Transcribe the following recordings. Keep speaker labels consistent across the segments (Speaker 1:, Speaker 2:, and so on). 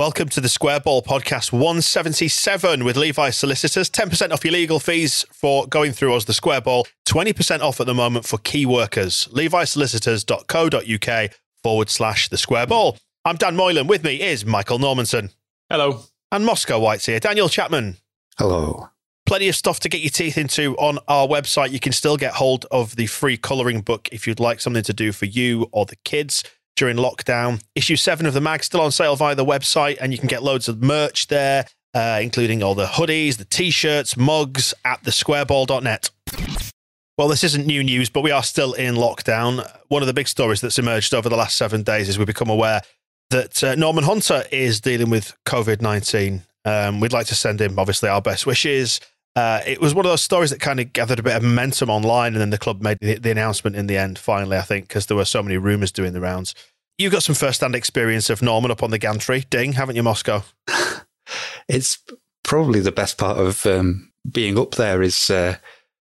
Speaker 1: Welcome to the Square Ball Podcast 177 with Levi Solicitors. 10% off your legal fees for going through us, the Square Ball. 20% off at the moment for key workers. LeviSolicitors.co.uk forward slash the Square Ball. I'm Dan Moylan. With me is Michael Normanson.
Speaker 2: Hello.
Speaker 1: And Moscow White's here. Daniel Chapman.
Speaker 3: Hello.
Speaker 1: Plenty of stuff to get your teeth into on our website. You can still get hold of the free colouring book if you'd like something to do for you or the kids during lockdown. Issue seven of the mag still on sale via the website, and you can get loads of merch there, uh, including all the hoodies, the t-shirts, mugs at thesquareball.net. Well, this isn't new news, but we are still in lockdown. One of the big stories that's emerged over the last seven days is we become aware that uh, Norman Hunter is dealing with COVID 19. Um, we'd like to send him, obviously, our best wishes. Uh, it was one of those stories that kind of gathered a bit of momentum online, and then the club made the, the announcement in the end, finally, I think, because there were so many rumours doing the rounds. You've got some first hand experience of Norman up on the gantry, ding, haven't you, Moscow?
Speaker 3: It's probably the best part of um, being up there is uh,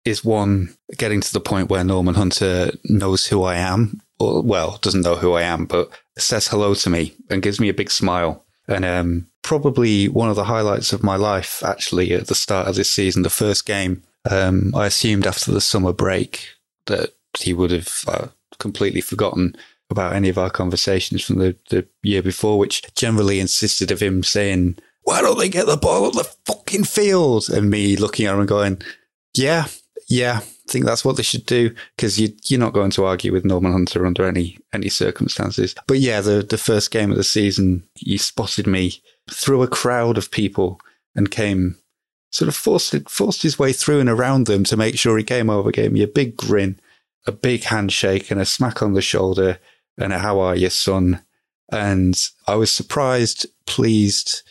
Speaker 3: is one getting to the point where Norman Hunter knows who I am, or well, doesn't know who I am, but says hello to me and gives me a big smile. And um, probably one of the highlights of my life, actually, at the start of this season, the first game, um, I assumed after the summer break that he would have uh, completely forgotten about any of our conversations from the, the year before, which generally insisted of him saying, Why don't they get the ball on the fucking field? And me looking at him and going, Yeah, yeah, I think that's what they should do because you, you're not going to argue with Norman Hunter under any any circumstances. But yeah, the the first game of the season, he spotted me through a crowd of people and came sort of forced forced his way through and around them to make sure he came over, gave me a big grin, a big handshake, and a smack on the shoulder, and a "How are you, son?" And I was surprised, pleased,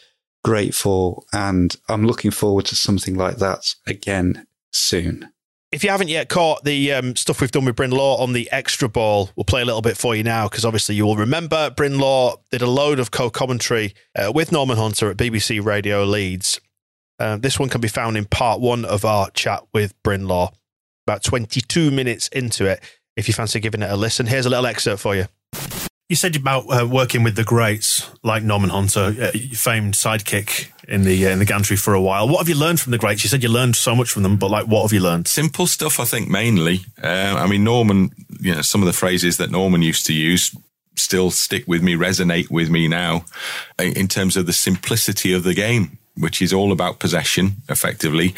Speaker 3: grateful, and I'm looking forward to something like that again soon.
Speaker 1: If you haven't yet caught the um, stuff we've done with Bryn Law on the extra ball, we'll play a little bit for you now because obviously you will remember Bryn Law did a load of co commentary uh, with Norman Hunter at BBC Radio Leeds. Uh, this one can be found in part one of our chat with Bryn Law, about 22 minutes into it. If you fancy giving it a listen, here's a little excerpt for you. You said about uh, working with the greats like Norman Hunter, uh, famed sidekick in the uh, in the gantry for a while. What have you learned from the greats? You said you learned so much from them, but like, what have you learned?
Speaker 2: Simple stuff, I think, mainly. Uh, I mean, Norman, you know, some of the phrases that Norman used to use still stick with me, resonate with me now in terms of the simplicity of the game, which is all about possession, effectively.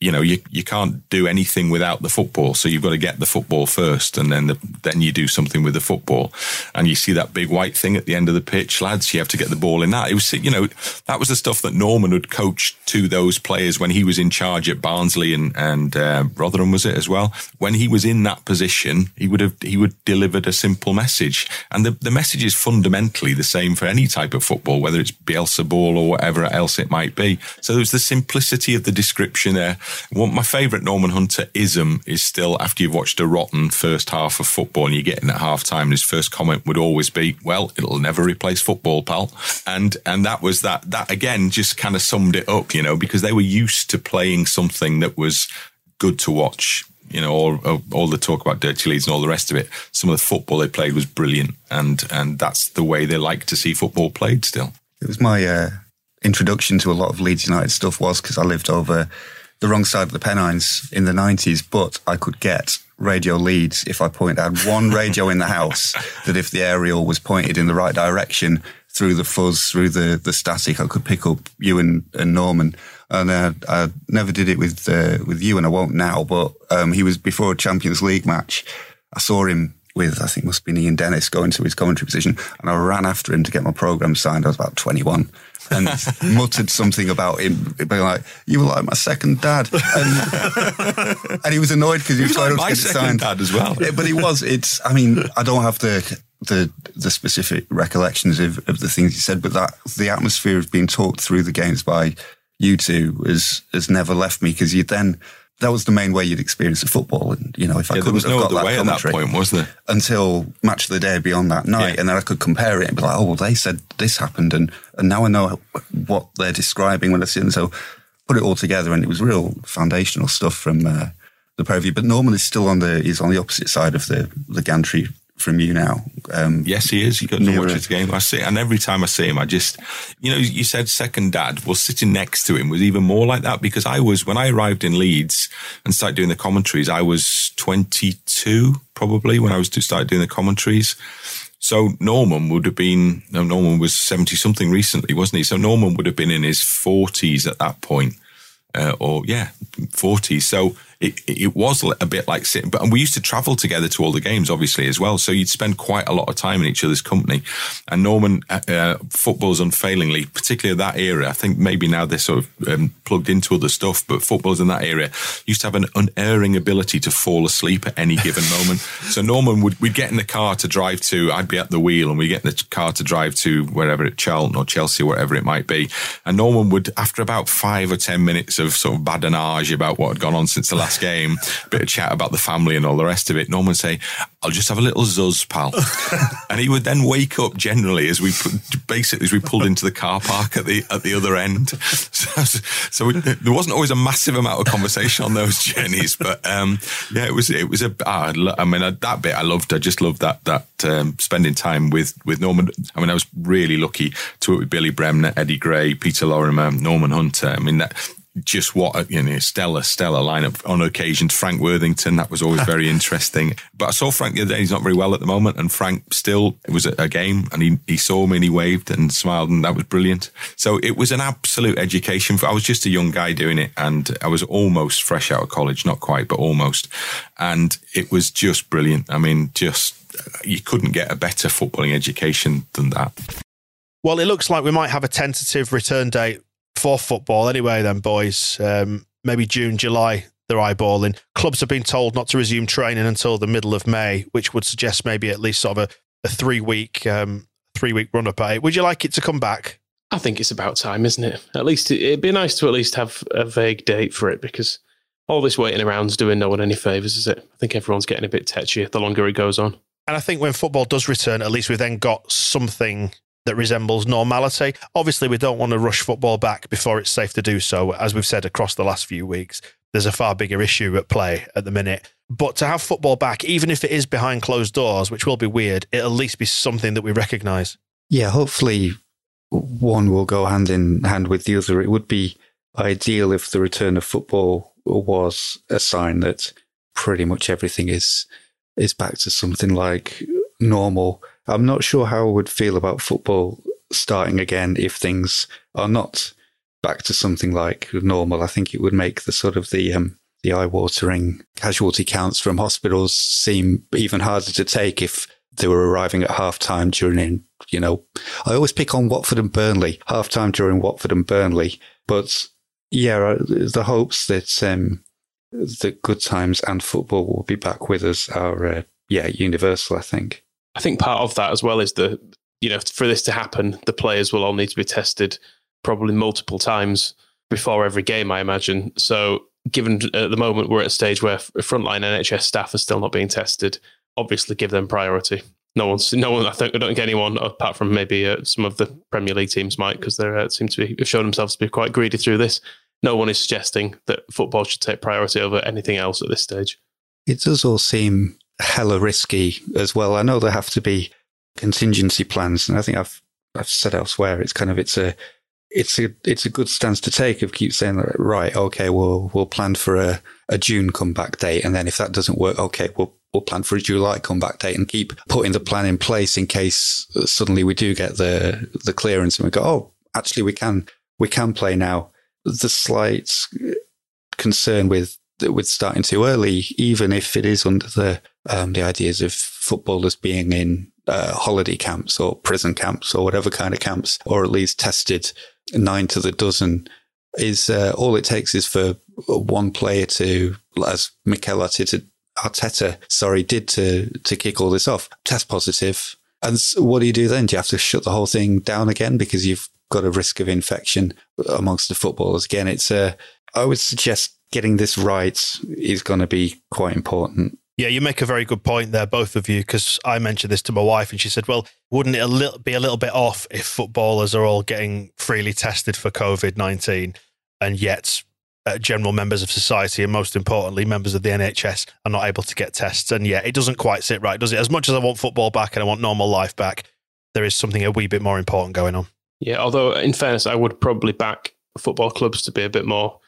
Speaker 2: You know, you, you can't do anything without the football. So you've got to get the football first and then the, then you do something with the football. And you see that big white thing at the end of the pitch, lads, you have to get the ball in that. It was, you know, that was the stuff that Norman had coached to those players when he was in charge at Barnsley and, and, uh, Rotherham was it as well. When he was in that position, he would have, he would delivered a simple message. And the, the message is fundamentally the same for any type of football, whether it's Bielsa ball or whatever else it might be. So there's the simplicity of the description there. Well, my favourite Norman Hunter ism is still after you've watched a rotten first half of football and you get in at half time, his first comment would always be, Well, it'll never replace football, pal. And and that was that that again just kind of summed it up, you know, because they were used to playing something that was good to watch. You know, all, all the talk about dirty Leeds and all the rest of it. Some of the football they played was brilliant, and and that's the way they like to see football played. Still,
Speaker 3: It was my uh, introduction to a lot of Leeds United stuff was because I lived over the wrong side of the Pennines in the 90s, but I could get
Speaker 4: radio Leeds if I point out one radio in the house that if the aerial was pointed in the right direction through the fuzz, through the, the static, I could pick up you and, and Norman. And uh, I never did it with uh, with you, and I won't now. But um, he was before a Champions League match. I saw him with I think must been Ian Dennis going to his commentary position, and I ran after him to get my program signed. I was about twenty one. and muttered something about him being like, "You were like my second dad," and, and he was annoyed because he was, trying
Speaker 2: like
Speaker 4: to get it
Speaker 2: second
Speaker 4: signed.
Speaker 2: dad as well.
Speaker 4: Yeah, but he was. It's. I mean, I don't have the the the specific recollections of, of the things he said, but that the atmosphere of being talked through the games by you two has has never left me because you then. That was the main way you'd experience the football, and you know if I
Speaker 2: Yeah,
Speaker 4: couldn't
Speaker 2: was
Speaker 4: have
Speaker 2: no
Speaker 4: got
Speaker 2: other
Speaker 4: that
Speaker 2: way at that
Speaker 4: commentary
Speaker 2: point, was there?
Speaker 4: until match of the day beyond that night,
Speaker 2: Yeah.
Speaker 4: and then I could compare it and be like, oh well, they said this happened, and and now I know what they're describing when I see. And so put it all together, and it was real foundational stuff from uh, the preview. But Norman is still on the he's on the opposite side of the the gantry from you now. Um,
Speaker 2: Yes, he is. He goes to
Speaker 4: Nearer.
Speaker 2: watch his game. I see, and every time I see him, I just, you know, you said second dad. Well, sitting next to him was even more like that because I was when I arrived in Leeds and started doing the commentaries. I was 22 probably when I was to start doing the commentaries. So Norman would have been. No, Norman was 70 something recently, wasn't he? So Norman would have been in his 40s at that point. Uh, or yeah, 40s. So it, it was a bit like sitting, but and we used to travel together to all the games, obviously as well. So you'd spend quite a lot of time in each other's company. And Norman, uh, uh, football's unfailingly, particularly that era. I think maybe now they're sort of um, plugged into other stuff, but football's in that area used to have an unerring ability to fall asleep at any given moment. So Norman would we'd get in the car to drive to. I'd be at the wheel, and we would get in the car to drive to wherever at Charlton or Chelsea, whatever it might be. And Norman would, after about five or ten minutes of sort of badinage about what had gone on since the last game, a bit of chat about the family and all the rest of it, Norman would say, "I'll just have a little zuzz, pal," and he would then wake up generally as we put, basically as we pulled into the car park at the at the other end. So, so we, there wasn't always a massive amount of conversation on those journeys, but um, yeah, it was it was a. ah, I mean, that bit I loved. I just loved that that um, spending time with with Norman. I mean, I was really lucky to work with Billy Bremner, Eddie Gray, Peter Lorimer, Norman Hunter. I mean that. Just what a, you know, stellar, stellar lineup on occasions. Frank Worthington, that was always very interesting. But I saw Frank the other day; he's not very well at the moment. And Frank still, it was a, a game, and he he saw me and he waved and smiled, and that was brilliant. So it was an absolute education. For, I was just a young guy doing it, and I was almost fresh out of college, not quite, but almost. And it was just brilliant. I mean, just you couldn't get a better footballing education than that.
Speaker 1: Well, it looks like we might have a tentative return date for football anyway, then, boys. Um, maybe June, July, they're eyeballing. Clubs have been told not to resume training until the middle of May, which would suggest maybe at least sort of a, a three week um, three week run up at it. Would you like it to come back?
Speaker 5: I think it's about time, isn't it? At least it, it'd be nice to at least have a vague date for it because all this waiting around's doing no one any favours, is it? I think everyone's getting a bit tetchy the longer it goes on.
Speaker 1: And I think when football does return, at least we've then got something that resembles normality. Obviously, we don't want to rush football back before it's safe to do so. As we've said across the last few weeks, there's a far bigger issue at play at the minute. But to have football back, even if it is behind closed doors, which will be weird, it'll at least be something that we recognise.
Speaker 3: Yeah, hopefully one will go hand in hand with the other. It would be ideal if the return of football was a sign that pretty much everything is is back to something like normal. I'm not sure how I would feel about football starting again if things are not back to something like normal. I think it would make the sort of the um, the eye-watering casualty counts from hospitals seem even harder to take if they were arriving at half time during, you know, I always pick on Watford and Burnley, half time during Watford and Burnley. But yeah, the hopes that um, that good times and football will be back with us are, uh, yeah, universal, I think.
Speaker 5: I think part of that as well is the, you know, for this to happen, the players will all need to be tested probably multiple times before every game, I imagine. So, given at the moment we're at a stage where frontline NHS staff are still not being tested, obviously give them priority. No one's, no one. I think I don't think anyone apart from maybe uh, some of the Premier League teams might, because they uh, seem to be have shown themselves to be quite greedy through this. No one is suggesting that football should take priority over anything else at this stage.
Speaker 3: It does all seem hella risky as well. I know there have to be contingency plans, and I think I've I've said elsewhere it's kind of it's a it's a it's a good stance to take of keep saying that right okay we'll we'll plan for a, a June comeback date and then if that doesn't work okay we'll we'll plan for a July comeback date and keep putting the plan in place in case suddenly we do get the the clearance and we go oh actually we can we can play now the slight concern with with starting too early even if it is under the um, the ideas of footballers being in uh, holiday camps or prison camps or whatever kind of camps, or at least tested nine to the dozen, is uh, all it takes is for one player to, as Mikel Arteta, Arteta, sorry, did to to kick all this off, test positive. And what do you do then? Do you have to shut the whole thing down again because you've got a risk of infection amongst the footballers? Again, it's a. Uh, I would suggest getting this right is going to be quite important.
Speaker 1: Yeah, you make a very good point there, both of you, because I mentioned this to my wife and she said, well, wouldn't it a little, be a little bit off if footballers are all getting freely tested for COVID 19 and yet uh, general members of society and most importantly, members of the NHS are not able to get tests? And yeah, it doesn't quite sit right, does it? As much as I want football back and I want normal life back, there is something a wee bit more important going on.
Speaker 5: Yeah, although in fairness, I would probably back football clubs to be a bit more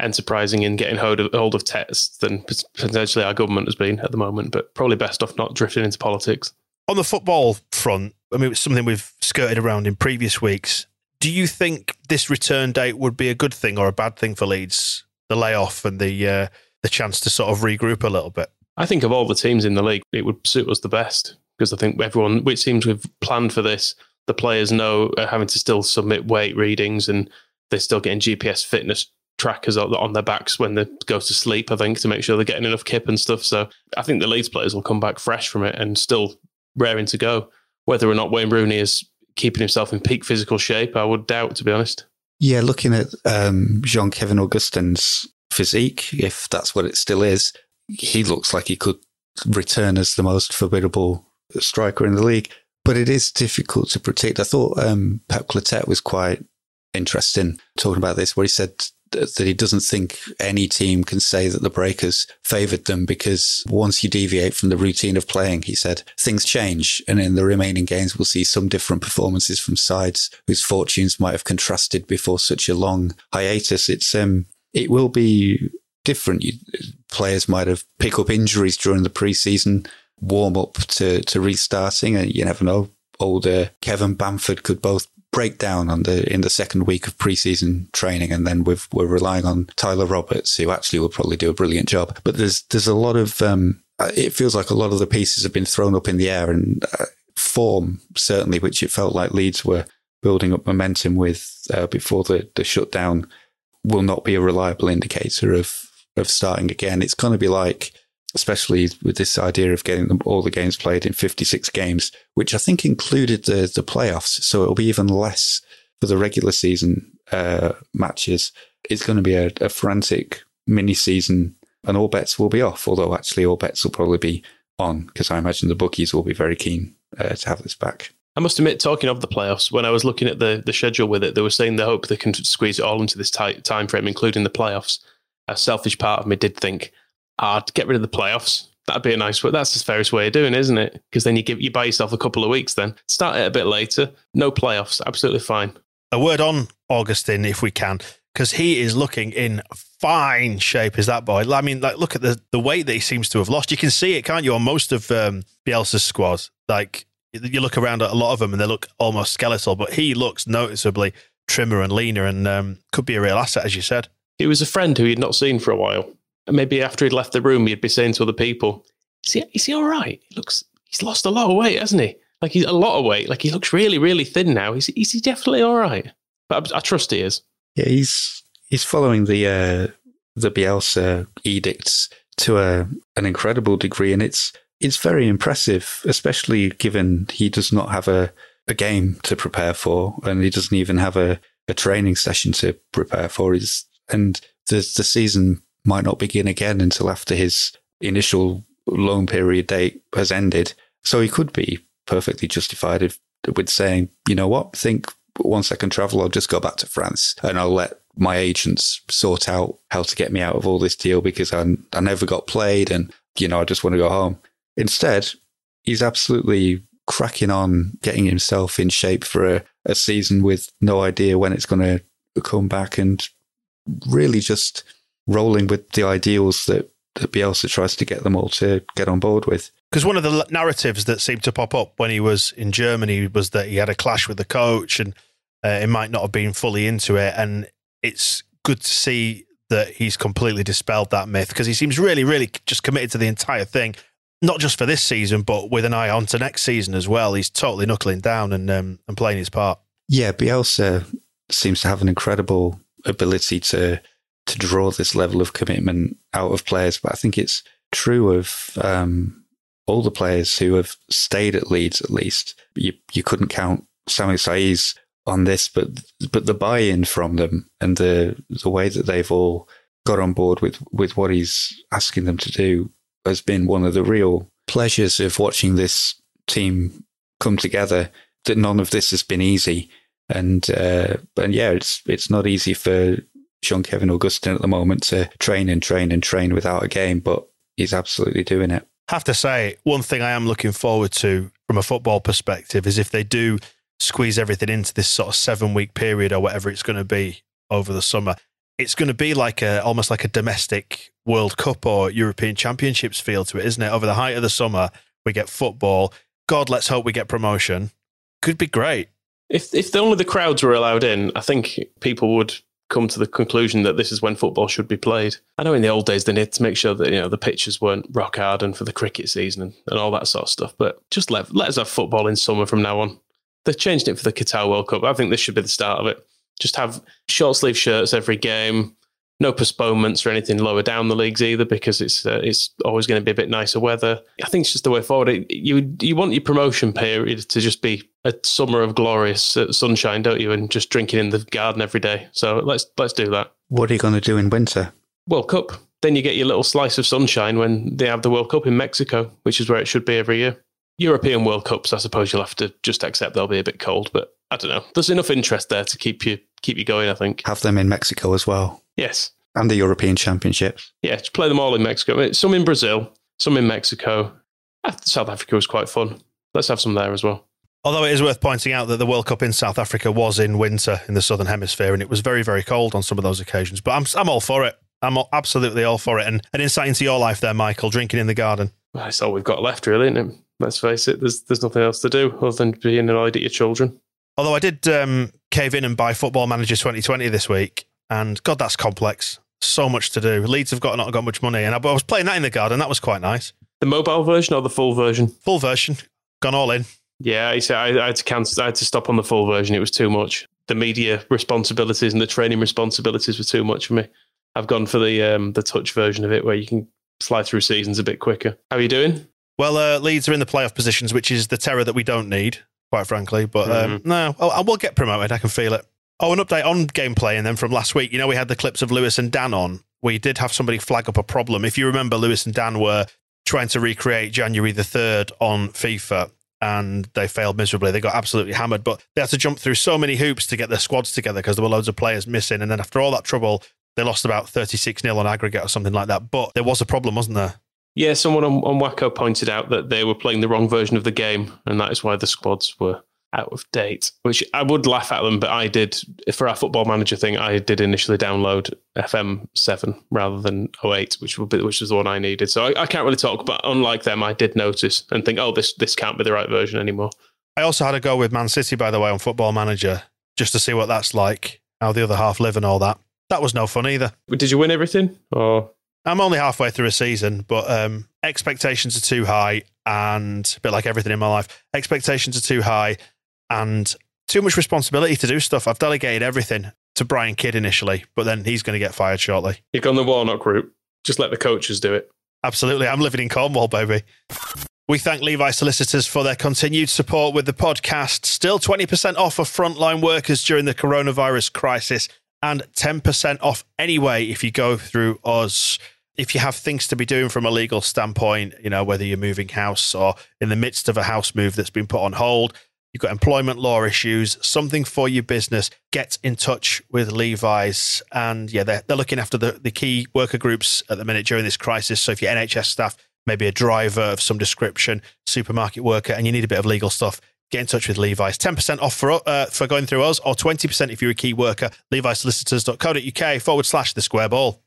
Speaker 5: enterprising in getting hold of, hold of tests than potentially our government has been at the moment, but probably best off not drifting into politics.
Speaker 1: On the football front, I mean, it's something we've skirted around in previous weeks. Do you think this return date would be a good thing or a bad thing for Leeds? The layoff and the uh, the chance to sort of regroup a little bit.
Speaker 5: I think of all the teams in the league, it would suit us the best because I think everyone, which teams we've planned for this, the players know are having to still submit weight readings and they're still getting GPS fitness trackers on their backs when they go to sleep, I think, to make sure they're getting enough kip and stuff. So I think the Leeds players will come back fresh from it and still raring to go. Whether or not Wayne Rooney is keeping himself in peak physical shape, I would doubt, to be honest.
Speaker 3: Yeah, looking at um, Jean Kevin Augustin's physique, if that's what it still is, he looks like he could return as the most formidable striker in the league. But it is difficult to predict. I thought um, Pep Clotet was quite interesting talking about this, where he said that he doesn't think any team can say that the Breakers favoured them because once you deviate from the routine of playing, he said, things change. And in the remaining games, we'll see some different performances from sides whose fortunes might have contrasted before such a long hiatus. It's, um, it will be different. You, players might have pick up injuries during the preseason, warm up to, to restarting, and you never know. Older Kevin Bamford could both break down on the in the second week of preseason training, and then we are relying on Tyler Roberts, who actually will probably do a brilliant job. But there's there's a lot of um, it feels like a lot of the pieces have been thrown up in the air, and uh, form certainly, which it felt like Leeds were building up momentum with uh, before the the shutdown, will not be a reliable indicator of of starting again. It's going to be like especially with this idea of getting them, all the games played in 56 games, which I think included the, the playoffs. So it'll be even less for the regular season uh, matches. It's going to be a, a frantic mini season and all bets will be off. Although actually all bets will probably be on because I imagine the bookies will be very keen uh, to have this back.
Speaker 5: I must admit, talking of the playoffs, when I was looking at the, the schedule with it, they were saying they hope they can squeeze it all into this tight time frame, including the playoffs. A selfish part of me did think, I'd get rid of the playoffs. That'd be a nice way. That's the fairest way of doing, it, isn't it? Because then you give you buy yourself a couple of weeks. Then start it a bit later. No playoffs. Absolutely fine.
Speaker 1: A word on Augustin, if we can, because he is looking in fine shape. Is that boy? I mean, like look at the the weight that he seems to have lost. You can see it, can't you, on most of um, Bielsa's squad? Like you look around at a lot of them and they look almost skeletal, but he looks noticeably trimmer and leaner, and um, could be a real asset, as you said.
Speaker 5: He was a friend who he'd not seen for a while maybe after he'd left the room, he'd be saying to other people, "Is he, is he all right? He looks, he's lost a lot of weight, hasn't he? Like he's a lot of weight. Like he looks really, really thin now. Is, is he definitely all right? But I, I trust he is.
Speaker 3: Yeah, he's he's following the uh, the Bielsa edicts to a an incredible degree, and it's it's very impressive, especially given he does not have a a game to prepare for, and he doesn't even have a, a training session to prepare for. He's and the the season might not begin again until after his initial loan period date has ended. So he could be perfectly justified if, with saying, you know what, think once I can travel, I'll just go back to France and I'll let my agents sort out how to get me out of all this deal because I, I never got played and, you know, I just want to go home. Instead, he's absolutely cracking on getting himself in shape for a, a season with no idea when it's going to come back and really just rolling with the ideals that, that Bielsa tries to get them all to get on board with.
Speaker 1: Because one of the narratives that seemed to pop up when he was in Germany was that he had a clash with the coach and uh, he might not have been fully into it. And it's good to see that he's completely dispelled that myth because he seems really, really just committed to the entire thing, not just for this season, but with an eye on to next season as well. He's totally knuckling down and um, and playing his part.
Speaker 3: Yeah, Bielsa seems to have an incredible ability to to draw this level of commitment out of players, but I think it's true of um, all the players who have stayed at Leeds. At least you you couldn't count Samu Saiz on this, but but the buy-in from them and the the way that they've all got on board with with what he's asking them to do has been one of the real pleasures of watching this team come together. That none of this has been easy, and uh, and yeah, it's it's not easy for Jean Kevin Augustin at the moment to train and train and train without a game, but he's absolutely doing it.
Speaker 1: Have to say, one thing I am looking forward to from a football perspective is if they do squeeze everything into this sort of seven week period or whatever it's going to be over the summer. It's going to be like a almost like a domestic World Cup or European Championships feel to it, isn't it? Over the height of the summer, we get football. God, let's hope we get promotion. Could be great.
Speaker 5: If if only the crowds were allowed in, I think people would come to the conclusion that this is when football should be played. I know in the old days they needed to make sure that you know the pitches weren't rock hard and for the cricket season and, and all that sort of stuff. But just let let us have football in summer from now on. They've changed it for the Qatar World Cup. I think this should be the start of it. Just have short sleeve shirts every game. No postponements or anything lower down the leagues either, because it's uh, it's always going to be a bit nicer weather. I think it's just the way forward. It, you you want your promotion period to just be a summer of glorious uh, sunshine, don't you? And just drinking in the garden every day. So let's let's do that.
Speaker 3: What are you going to do in winter?
Speaker 5: World Cup. Then you get your little slice of sunshine when they have the World Cup in Mexico, which is where it should be every year. European World Cups, I suppose you'll have to just accept they'll be a bit cold, but I don't know. There's enough interest there to keep you keep you going. I think.
Speaker 3: Have them in Mexico as well.
Speaker 5: Yes.
Speaker 3: And the European Championships.
Speaker 5: Yeah, just play them all in Mexico. Some in Brazil, some in Mexico. South Africa was quite fun. Let's have some there as well.
Speaker 1: Although it is worth pointing out that the World Cup in South Africa was in winter in the southern hemisphere, and it was very, very cold on some of those occasions. But I'm I'm all for it. I'm absolutely all for it. And an insight into your life there, Michael, drinking in the garden.
Speaker 5: Well, that's all we've got left, really, isn't it? Let's face it. There's there's nothing else to do other than being annoyed at your children.
Speaker 1: Although I did um, cave in and buy Football Manager 2020 this week, and God, that's complex. So much to do. Leeds have got not got much money, and I, I was playing that in the garden. That was quite nice.
Speaker 5: The mobile version or the full version?
Speaker 1: Full version. Gone all in.
Speaker 5: Yeah, I, I had to cancel. I had to stop on the full version. It was too much. The media responsibilities and the training responsibilities were too much for me. I've gone for the um, the touch version of it, where you can fly through seasons a bit quicker. How are you doing?
Speaker 1: Well, uh, Leeds are in the playoff positions, which is the terror that we don't need, quite frankly. But um, mm-hmm. no, I will get promoted. I can feel it. Oh, an update on gameplay, and then from last week, you know, we had the clips of Lewis and Dan on. We did have somebody flag up a problem. If you remember, Lewis and Dan were trying to recreate January the 3rd on FIFA and they failed miserably. They got absolutely hammered, but they had to jump through so many hoops to get their squads together because there were loads of players missing. And then after all that trouble, they lost about 36 0 on aggregate or something like that. But there was a problem, wasn't there?
Speaker 5: Yeah, someone on, on WACCOE pointed out that they were playing the wrong version of the game, and that is why the squads were out of date. Which I would laugh at them, but I did for our football manager thing. I did initially download FM seven rather than 08, which would be, which was the one I needed. So I, I can't really talk, but unlike them, I did notice and think, oh, this this can't be the right version anymore.
Speaker 1: I also had a go with Man City, by the way, on Football Manager, just to see what that's like, how the other half live and all that. That was no fun either.
Speaker 5: Did you win everything? Or
Speaker 1: I'm only halfway through a season, but um, expectations are too high, and a bit like everything in my life, expectations are too high, and too much responsibility to do stuff. I've delegated everything to Brian Kidd initially, but then he's going to get fired shortly.
Speaker 5: You've gone the Warnock route. Just let the coaches do it.
Speaker 1: Absolutely. I'm living in Cornwall, baby. We thank Levi Solicitors for their continued support with the podcast. Still 20% off for frontline workers during the coronavirus crisis and 10% off anyway if you go through us. If you have things to be doing from a legal standpoint, you know, whether you're moving house or in the midst of a house move that's been put on hold, you've got employment law issues, something for your business, get in touch with Levi's. And yeah, they're, they're looking after the, the key worker groups at the minute during this crisis. So if you're NHS staff, maybe a driver of some description, supermarket worker, and you need a bit of legal stuff, get in touch with Levi's. 10% off for, uh, for going through us, or 20% if you're a key worker. LeviSolicitors.co.uk forward slash the square ball.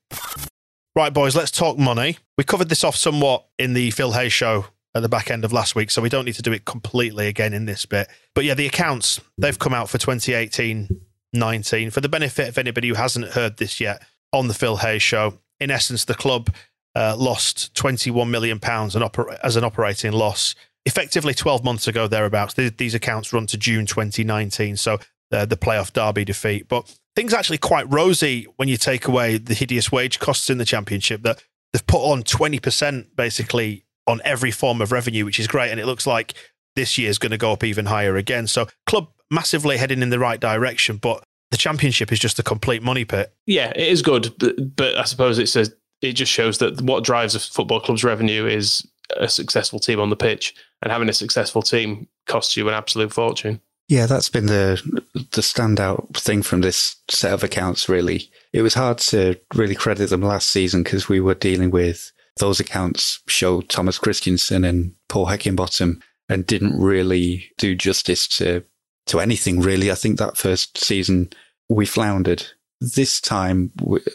Speaker 1: Right, boys, let's talk money. We covered this off somewhat in the Phil Hayes show at the back end of last week, so we don't need to do it completely again in this bit. But yeah, the accounts, they've come out for 2018 19. For the benefit of anybody who hasn't heard this yet on the Phil Hayes show, in essence, the club uh, lost 21 million pounds as an operating loss effectively 12 months ago thereabouts these accounts run to june 2019 so uh, the playoff derby defeat but things actually quite rosy when you take away the hideous wage costs in the championship that they've put on 20% basically on every form of revenue which is great and it looks like this year is going to go up even higher again so club massively heading in the right direction but the championship is just a complete money pit
Speaker 5: yeah it is good but, but i suppose it says it just shows that what drives a football club's revenue is a successful team on the pitch, and having a successful team costs you an absolute fortune.
Speaker 3: Yeah, that's been the the standout thing from this set of accounts. Really, it was hard to really credit them last season because we were dealing with those accounts show Thomas Christiansen and Paul Heckingbottom and didn't really do justice to to anything. Really, I think that first season we floundered. This time,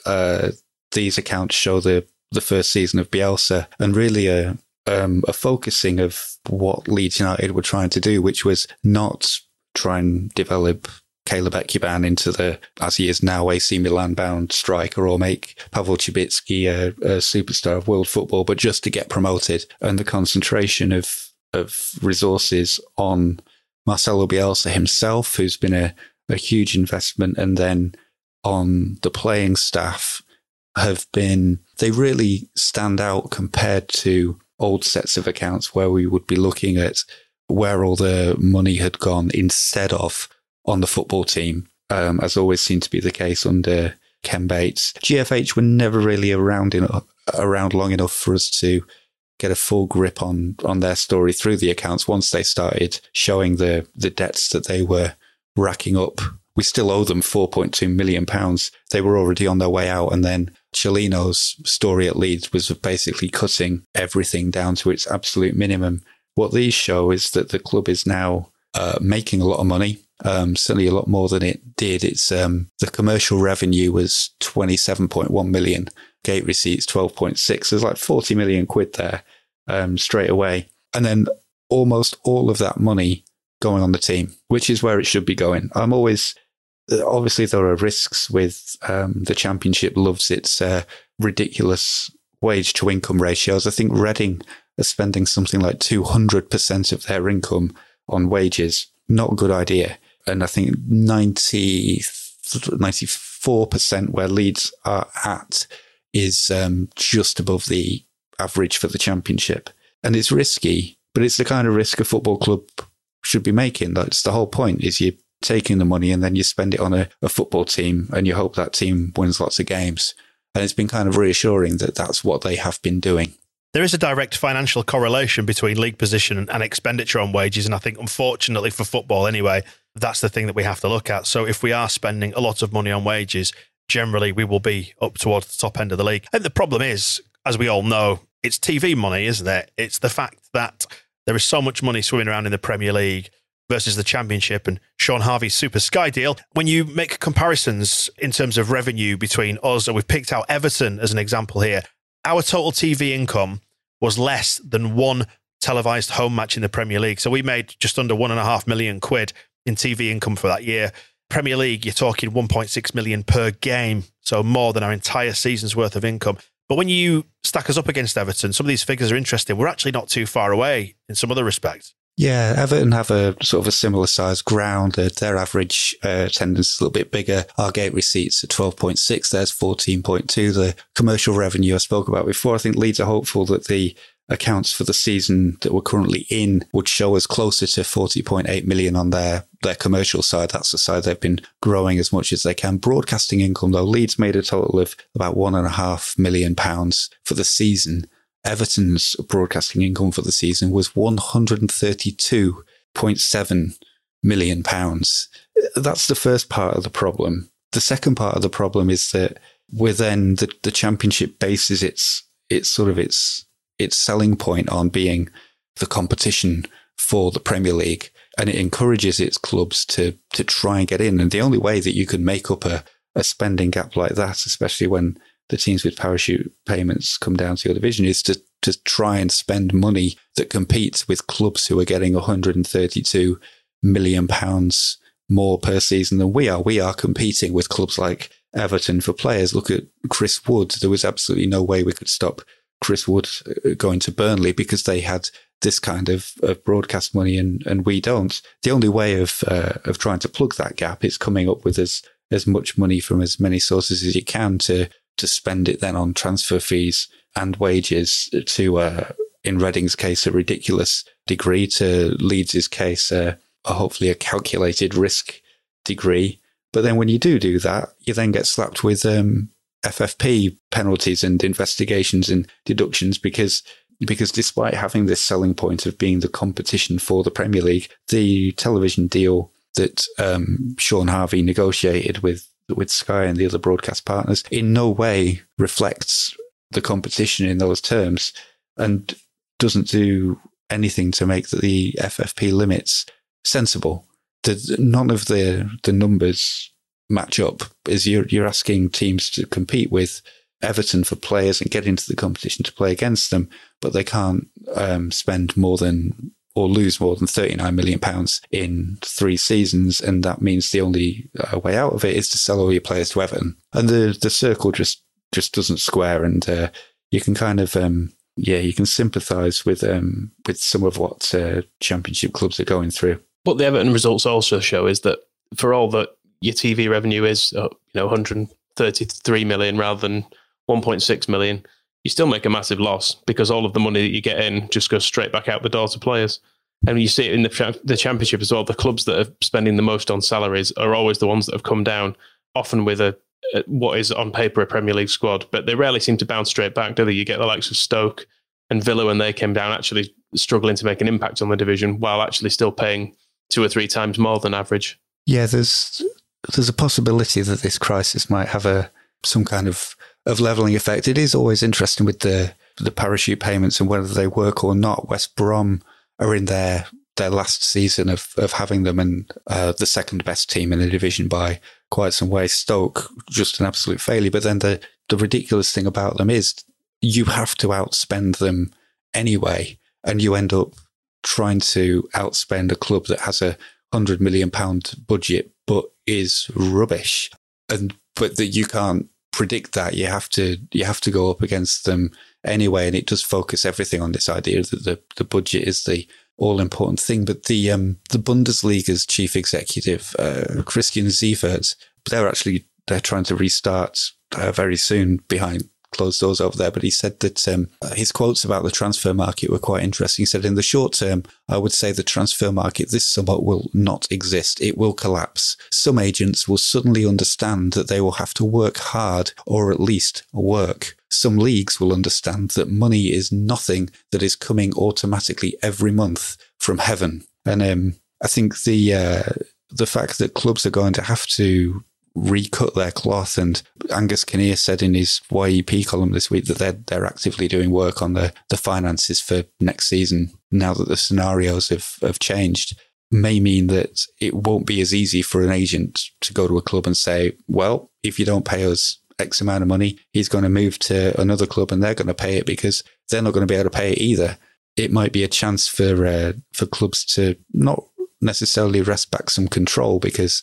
Speaker 3: uh, these accounts show the the first season of Bielsa and really a um, a focusing of what Leeds United were trying to do, which was not try and develop Caleb Ekuban into the, as he is now, AC Milan bound striker or make Pavel Cibicki a, a superstar of world football, but just to get promoted. And the concentration of, of resources on Marcelo Bielsa himself, who's been a, a huge investment, and then on the playing staff have been, they really stand out compared to old sets of accounts where we would be looking at where all the money had gone instead of on the football team, um, as always seemed to be the case under Ken Bates. GFH were never really around in, around long enough for us to get a full grip on on their story through the accounts once they started showing the the debts that they were racking up we still owe them 4.2 million pounds. They were already on their way out. And then Cellino's story at Leeds was basically cutting everything down to its absolute minimum. What these show is that the club is now uh, making a lot of money. Um, certainly a lot more than it did. It's um, the commercial revenue was 27.1 million, gate receipts 12.6. There's like 40 million quid there um, straight away. And then almost all of that money going on the team, which is where it should be going. I'm always obviously there are risks with um, the championship loves its uh, ridiculous wage to income ratios. I think Reading are spending something like 200% of their income on wages. Not a good idea. And I think 90, 94% where Leeds are at is um, just above the average for the championship. And it's risky, but it's the kind of risk a football club should be making. That's the whole point is you're taking the money and then you spend it on a, a football team and you hope that team wins lots of games. And it's been kind of reassuring that that's what they have been doing.
Speaker 1: There is a direct financial correlation between league position and expenditure on wages. And I think, unfortunately, for football anyway, that's the thing that we have to look at. So if we are spending a lot of money on wages, generally we will be up towards the top end of the league. And the problem is, as we all know, it's TV money, isn't it? It's the fact that there is so much money swimming around in the Premier League versus the Championship and Shaun Harvey's Super Sky deal. When you make comparisons in terms of revenue between us, and we've picked out Everton as an example here, our total TV income was less than one televised home match in the Premier League. So we made just under one and a half million quid in TV income for that year. Premier League, you're talking 1.6 million per game, so more than our entire season's worth of income. But when you stack us up against Everton, some of these figures are interesting. We're actually not too far away in some other respects.
Speaker 3: Yeah, Everton have a sort of a similar size ground. Uh, their average uh, attendance is a little bit bigger. Our gate receipts are 12.6. There's 14.2. The commercial revenue I spoke about before. I think Leeds are hopeful that the accounts for the season that we're currently in would show us closer to 40.8 million on their, their commercial side. That's the side they've been growing as much as they can. Broadcasting income, though, Leeds made a total of about one and a half million pounds for the season. Everton's broadcasting income for the season was 132.7 million pounds. That's the first part of the problem. The second part of the problem is that within the, the championship bases its its sort of its its selling point on being the competition for the Premier League. and it encourages its clubs to to try and get in. And the only way that you can make up a, a spending gap like that, especially when the teams with parachute payments come down to your division, is to to try and spend money that competes with clubs who are getting 132 million pounds more per season than we are. We are competing with clubs like Everton for players. Look at Chris Wood. There was absolutely no way we could stop Chris Wood uh, going to Burnley because they had this kind of, of broadcast money and, and we don't. The only way of uh, of trying to plug that gap is coming up with as as much money from as many sources as you can to to spend it then on transfer fees and wages to uh, in Reading's case a ridiculous degree to Leeds's case uh, hopefully a calculated risk degree. But then when you do do that, you then get slapped with um, FFP penalties and investigations and deductions because because despite having this selling point of being the competition for the Premier League, the television deal that um, Shaun Harvey negotiated with with Sky and the other broadcast partners in no way reflects the competition in those terms and doesn't do anything to make the FFP limits sensible. The, none of the the numbers match up. Is you're you're asking teams to compete with Everton for players and get into the competition to play against them, but they can't um, spend more than or lose more than 39 million pounds in three seasons. And that means the only uh, way out of it is to sell all your players to Everton. And the, the circle just, just doesn't square. And, uh, you can kind of, um, yeah, you can sympathise with, um, with some of what, uh, championship clubs are going through.
Speaker 5: What the Everton results also show is that for all that your TV revenue is, uh, you know, 133 million rather than 1.6 million, you still make a massive loss because all of the money that you get in just goes straight back out the door to players. And you see it in the, the championship as well. The clubs that are spending the most on salaries are always the ones that have come down, often with a, what is on paper a Premier League squad, but they rarely seem to bounce straight back, do they? You get the likes of Stoke and Villa when they came down, actually struggling to make an impact on the division while actually still paying two or three times more than average.
Speaker 3: Yeah, there's there's a possibility that this crisis might have a some kind of of leveling effect. It is always interesting with the the parachute payments and whether they work or not. West Brom are in their their last season of of having them and uh, the second best team in the division by quite some way. Stoke just an absolute failure. But then the the ridiculous thing about them is you have to outspend them anyway, and you end up trying to outspend a club that has a hundred million pound budget but is rubbish, and but that you can't predict that. You have to you have to go up against them anyway, and it does focus everything on this idea that the the budget is the all important thing. But the um, the Bundesliga's chief executive uh, Christian Seifert, they're actually they're trying to restart uh, very soon behind closed doors over there, but he said that um, his quotes about the transfer market were quite interesting. He said, In the short term, I would say the transfer market this summer will not exist. It will collapse. Some agents will suddenly understand that they will have to work hard or at least work. Some leagues will understand that money is nothing that is coming automatically every month from heaven. And um, I think the uh, the fact that clubs are going to have to recut their cloth. And Angus Kinnear said in his YEP column this week that they're they're actively doing work on the the finances for next season now that the scenarios have have changed. May mean that it won't be as easy for an agent to go to a club and say, "Well, if you don't pay us X amount of money, he's going to move to another club and they're going to pay it because they're not going to be able to pay it either." It might be a chance for uh, for clubs to not necessarily wrest back some control because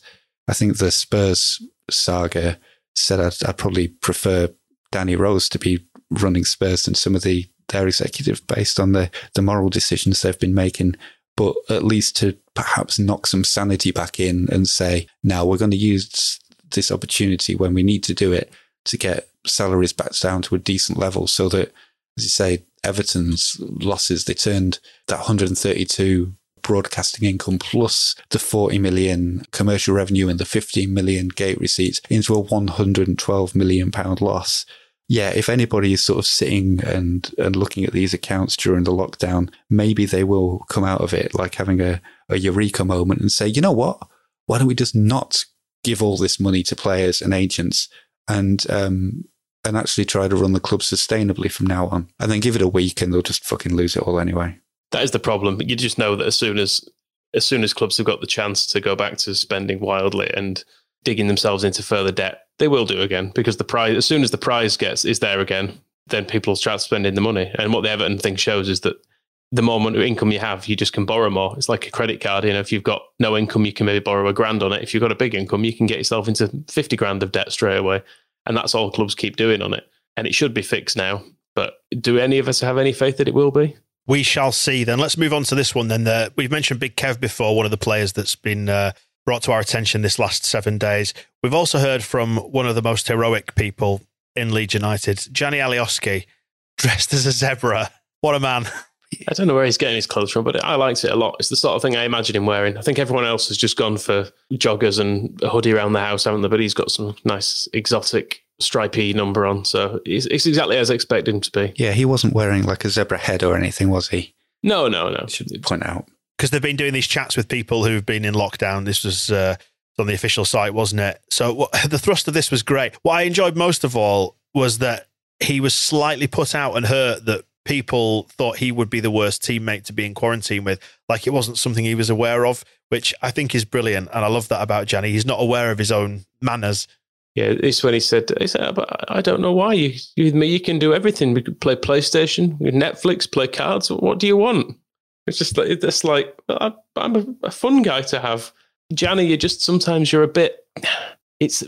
Speaker 3: I think the Spurs saga said I'd, I'd, probably prefer Danny Rose to be running Spurs than some of the their executive based on the the moral decisions they've been making. But at least to perhaps knock some sanity back in and say, now we're going to use this opportunity when we need to do it to get salaries back down to a decent level so that, as you say, Everton's losses, they turned that 132 broadcasting income plus the 40 million commercial revenue and the 15 million gate receipts into a 112 million pound loss. Yeah, if anybody is sort of sitting and, and looking at these accounts during the lockdown, maybe they will come out of it like having a, a eureka moment and say, you know what? Why don't we just not give all this money to players and agents and um, and actually try to run the club sustainably from now on, and then give it a week and they'll just fucking lose it all anyway
Speaker 5: that is the problem. You just know that as soon as as soon as clubs have got the chance to go back to spending wildly and digging themselves into further debt, they will do again because the prize, as soon as the prize gets is there again, then people start spending the money. And what the Everton thing shows is that the more money, income you have, you just can borrow more. It's like a credit card. You know, if you've got no income, you can maybe borrow a grand on it. If you've got a big income, you can get yourself into 50 grand of debt straight away. And that's all clubs keep doing on it. And it should be fixed now. But do any of us have any faith that it will be?
Speaker 1: We shall see then. Let's move on to this one then. Uh, we've mentioned Big Kev before, one of the players that's been uh, brought to our attention this last seven days. We've also heard from one of the most heroic people in Leeds United, Gjanni Alioski, dressed as a zebra. What a man.
Speaker 5: I don't know where he's getting his clothes from, but I liked it a lot. It's the sort of thing I imagine him wearing. I think everyone else has just gone for joggers and a hoodie around the house, haven't they? But he's got some nice exotic stripy number on. So it's, it's exactly as I expected him to be.
Speaker 3: Yeah, he wasn't wearing like a zebra head or anything, was he?
Speaker 5: No, no, no.
Speaker 3: Should point out.
Speaker 1: Because they've been doing these chats with people who've been in lockdown. This was uh, on the official site, wasn't it? So what, the thrust of this was great. What I enjoyed most of all was that he was slightly put out and hurt that people thought he would be the worst teammate to be in quarantine with. Like it wasn't something he was aware of, which I think is brilliant. And I love that about Gjanni. He's not aware of his own manners.
Speaker 5: Yeah, it's when he said, he said but I don't know why. You, you, with me, you can do everything. We could play PlayStation, Netflix, play cards. What do you want? It's just like, it's like, I, I'm a, a fun guy to have. Gjanni, you just, sometimes you're a bit, it's,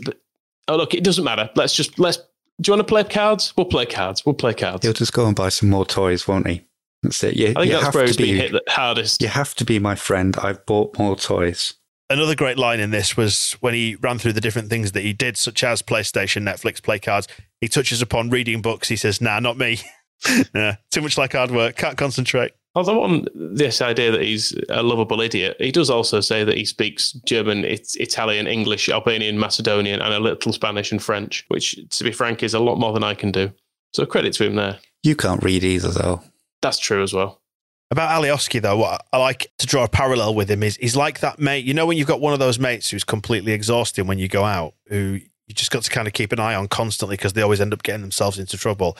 Speaker 5: oh, look, it doesn't matter. Let's just, let's do you want to play cards? We'll play cards. We'll play cards.
Speaker 3: He'll just go and buy some more toys, won't he? That's it. You,
Speaker 5: I think
Speaker 3: you
Speaker 5: that's
Speaker 3: have
Speaker 5: where
Speaker 3: to
Speaker 5: he's been
Speaker 3: be,
Speaker 5: hit the hardest.
Speaker 3: You have to be my friend. I've bought more toys.
Speaker 1: Another great line in this was when he ran through the different things that he did, such as PlayStation, Netflix, play cards. He touches upon reading books. He says, "Nah, not me. nah, too much like hard work. Can't concentrate."
Speaker 5: Although on this idea that he's a lovable idiot, he does also say that he speaks German, it's Italian, English, Albanian, Macedonian, and a little Spanish and French, which, to be frank, is a lot more than I can do. So credit to him there.
Speaker 3: You can't read either, though.
Speaker 5: That's true as well.
Speaker 1: About Alioski, though, what I like to draw a parallel with him is he's like that mate. You know, when you've got one of those mates who's completely exhausting when you go out, who you just got to kind of keep an eye on constantly because they always end up getting themselves into trouble,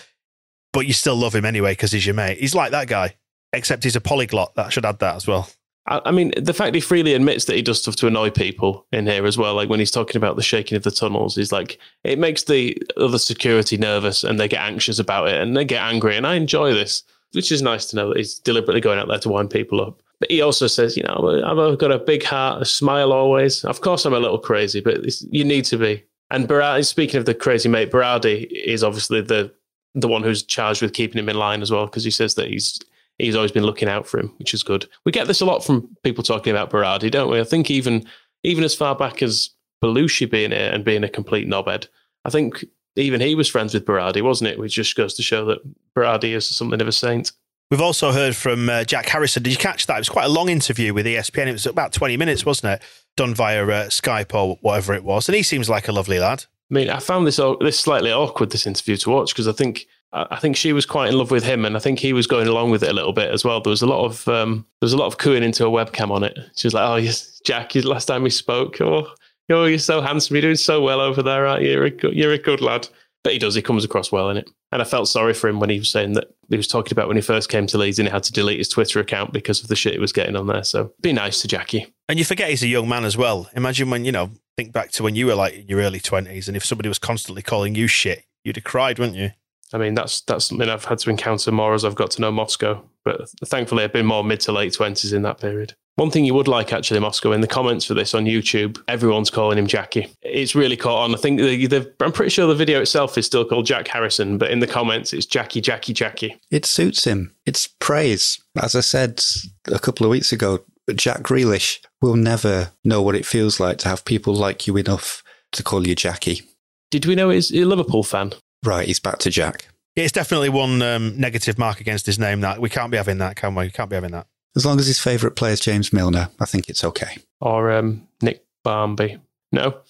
Speaker 1: but you still love him anyway because he's your mate. He's like that guy except he's a polyglot. That should add that as well.
Speaker 5: I mean, the fact he freely admits that he does stuff to annoy people in here as well. Like when he's talking about the shaking of the tunnels, he's like, it makes the other security nervous and they get anxious about it and they get angry. And I enjoy this, which is nice to know that he's deliberately going out there to wind people up. But he also says, you know, I've got a big heart, a smile always. Of course, I'm a little crazy, but you need to be. And Berardi, speaking of the crazy mate, Berardi is obviously the the one who's charged with keeping him in line as well because he says that he's he's always been looking out for him, which is good. We get this a lot from people talking about Berardi, don't we? I think even even as far back as Bellusci being here and being a complete knobhead, I think even he was friends with Berardi, wasn't it? Which just goes to show that Berardi is something of a saint.
Speaker 1: We've also heard from uh, Jack Harrison. Did you catch that? It was quite a long interview with ESPN. It was about 20 minutes, wasn't it? Done via uh, Skype or whatever it was. And he seems like a lovely lad.
Speaker 5: I mean, I found this this slightly awkward, this interview to watch, because I think I think she was quite in love with him, and I think he was going along with it a little bit as well. There was a lot of um, there was a lot of cooing into a webcam on it. She was like, "Oh, yes, Jack, last time we spoke, oh, oh, you're so handsome, you're doing so well over there, aren't you? You're a good, you're a good lad." But he does, he comes across well in it. And I felt sorry for him when he was saying that he was talking about when he first came to Leeds and he had to delete his Twitter account because of the shit he was getting on there. So be nice to Jackie.
Speaker 1: And you forget he's a young man as well. Imagine when, you know, think back to when you were like in your early 20s and if somebody was constantly calling you shit, you'd have cried, wouldn't you?
Speaker 5: I mean, that's that's something I've had to encounter more as I've got to know Moscow. But thankfully, I've been more mid to late twenties in that period. One thing you would like, actually, Moscow, in the comments for this on YouTube, everyone's calling him Jackie. It's really caught on. I think the, the, I'm pretty sure the video itself is still called Jack Harrison, but in the comments, it's Jackie, Jackie, Jackie.
Speaker 3: It suits him. It's praise. As I said a couple of weeks ago, Jack Grealish will never know what it feels like to have people like you enough to call you Jackie.
Speaker 5: Did we know he's a Liverpool fan?
Speaker 3: Right, he's back to Jack.
Speaker 1: It's definitely one um, negative mark against his name. That we can't be having that, can we? We can't be having that.
Speaker 3: As long as his favourite player is James Milner, I think it's okay.
Speaker 5: Or um, Nick Barmby. No,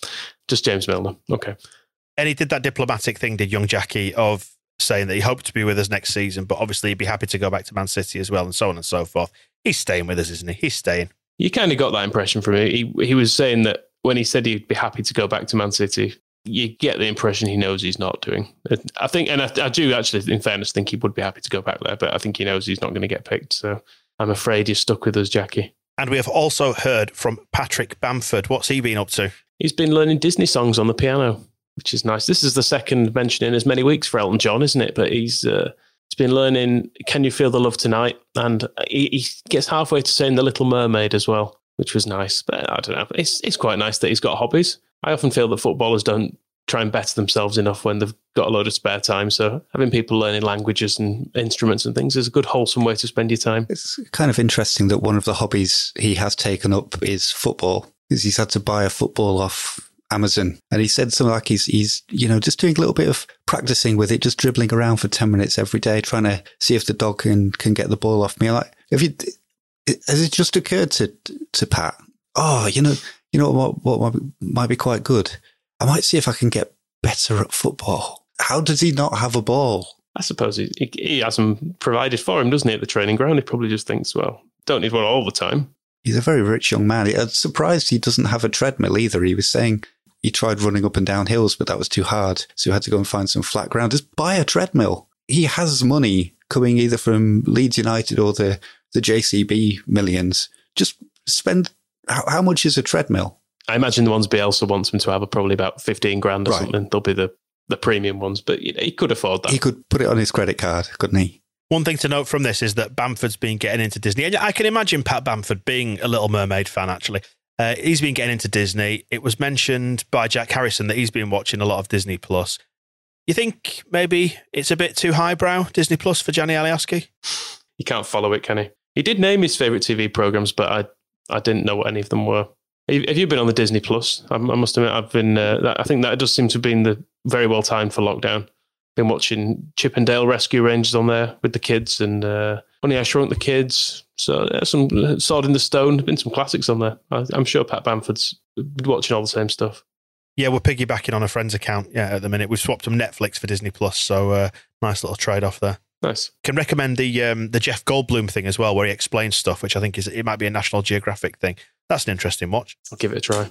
Speaker 5: just James Milner. Okay.
Speaker 1: And he did that diplomatic thing, did young Jackie, of saying that he hoped to be with us next season, but obviously he'd be happy to go back to Man City as well, and so on and so forth. He's staying with us, isn't he? He's staying.
Speaker 5: You kind of got that impression from him. He he was saying that when he said he'd be happy to go back to Man City, you get the impression he knows he's not doing. I think, and I, I, do actually, in fairness, think he would be happy to go back there, but I think he knows he's not going to get picked. So I'm afraid you're stuck with us, Jackie.
Speaker 1: And we have also heard from Patrick Bamford. What's he been up to?
Speaker 5: He's been learning Disney songs on the piano, which is nice. This is the second mention in as many weeks for Elton John, isn't it? But he's uh, he's been learning "Can You Feel the Love Tonight," and he, he gets halfway to saying "The Little Mermaid" as well, which was nice. But I don't know. It's it's quite nice that he's got hobbies. I often feel that footballers don't try and better themselves enough when they've got a load of spare time. So having people learning languages and instruments and things is a good wholesome way to spend your time.
Speaker 3: It's kind of interesting that one of the hobbies he has taken up is football because he's had to buy a football off Amazon. And he said something like he's, he's, you know, just doing a little bit of practicing with it, just dribbling around for 10 minutes every day, trying to see if the dog can, can get the ball off me. Like, if you, has it just occurred to, to Pat? Oh, you know, you know what, what might be quite good? I might see if I can get better at football. How does he not have a ball?
Speaker 5: I suppose he, he, he has them provided for him, doesn't he, at the training ground? He probably just thinks, well, don't need one all the time.
Speaker 3: He's a very rich young man. I'm surprised he doesn't have a treadmill either. He was saying he tried running up and down hills, but that was too hard. So he had to go and find some flat ground. Just buy a treadmill. He has money coming either from Leeds United or the, the JCB millions. Just spend, how, how much is a treadmill?
Speaker 5: I imagine the ones Bielsa wants him to have are probably about 15 grand or right. something. They'll be the, the premium ones, but you know, he could afford that.
Speaker 3: He could put it on his credit card, couldn't he?
Speaker 1: One thing to note from this is that Bamford's been getting into Disney. And I can imagine Pat Bamford being a Little Mermaid fan, actually. Uh, he's been getting into Disney. It was mentioned by Jack Harrison that he's been watching a lot of Disney Plus. You think maybe it's a bit too highbrow, Disney Plus, for Gjanni Alioski?
Speaker 5: He can't follow it, can he? He did name his favourite TV programmes, but I, I didn't know what any of them were. Have you been on the Disney Plus? I, must admit, I've been. Uh, I think that does seem to have been the very well timed for lockdown been watching Chip 'n Dale Rescue Rangers on there with the kids and uh, Honey I Shrunk the Kids. So yeah, some Sword in the Stone. Been some classics on there. I, am sure Pat Bamford's watching all the same stuff.
Speaker 1: Yeah, we're piggybacking on a friend's account. Yeah, at the minute we've swapped them Netflix for Disney Plus. So uh, nice little trade off there.
Speaker 5: Nice.
Speaker 1: Can recommend the um, the Jeff Goldblum thing as well, where he explains stuff, which I think is it might be a National Geographic thing. That's an interesting watch.
Speaker 5: I'll give it a try.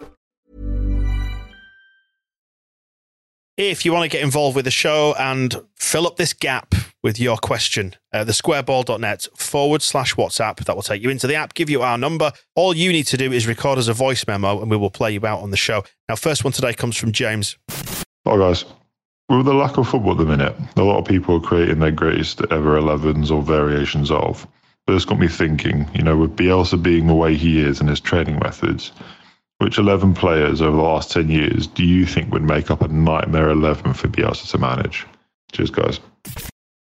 Speaker 1: If you want to get involved with the show and fill up this gap with your question, uh, squareball.net forward slash WhatsApp, that will take you into the app, give you our number. All you need to do is record as a voice memo and we will play you out on the show. Now, first one today comes from James.
Speaker 6: Hi, guys. With the lack of football at the minute, a lot of people are creating their greatest ever 11s or variations of. But it's got me thinking, you know, with Bielsa being the way he is and his training methods, which 11 players over the last 10 years do you think would make up a nightmare 11 for Bielsa to manage? Cheers, guys.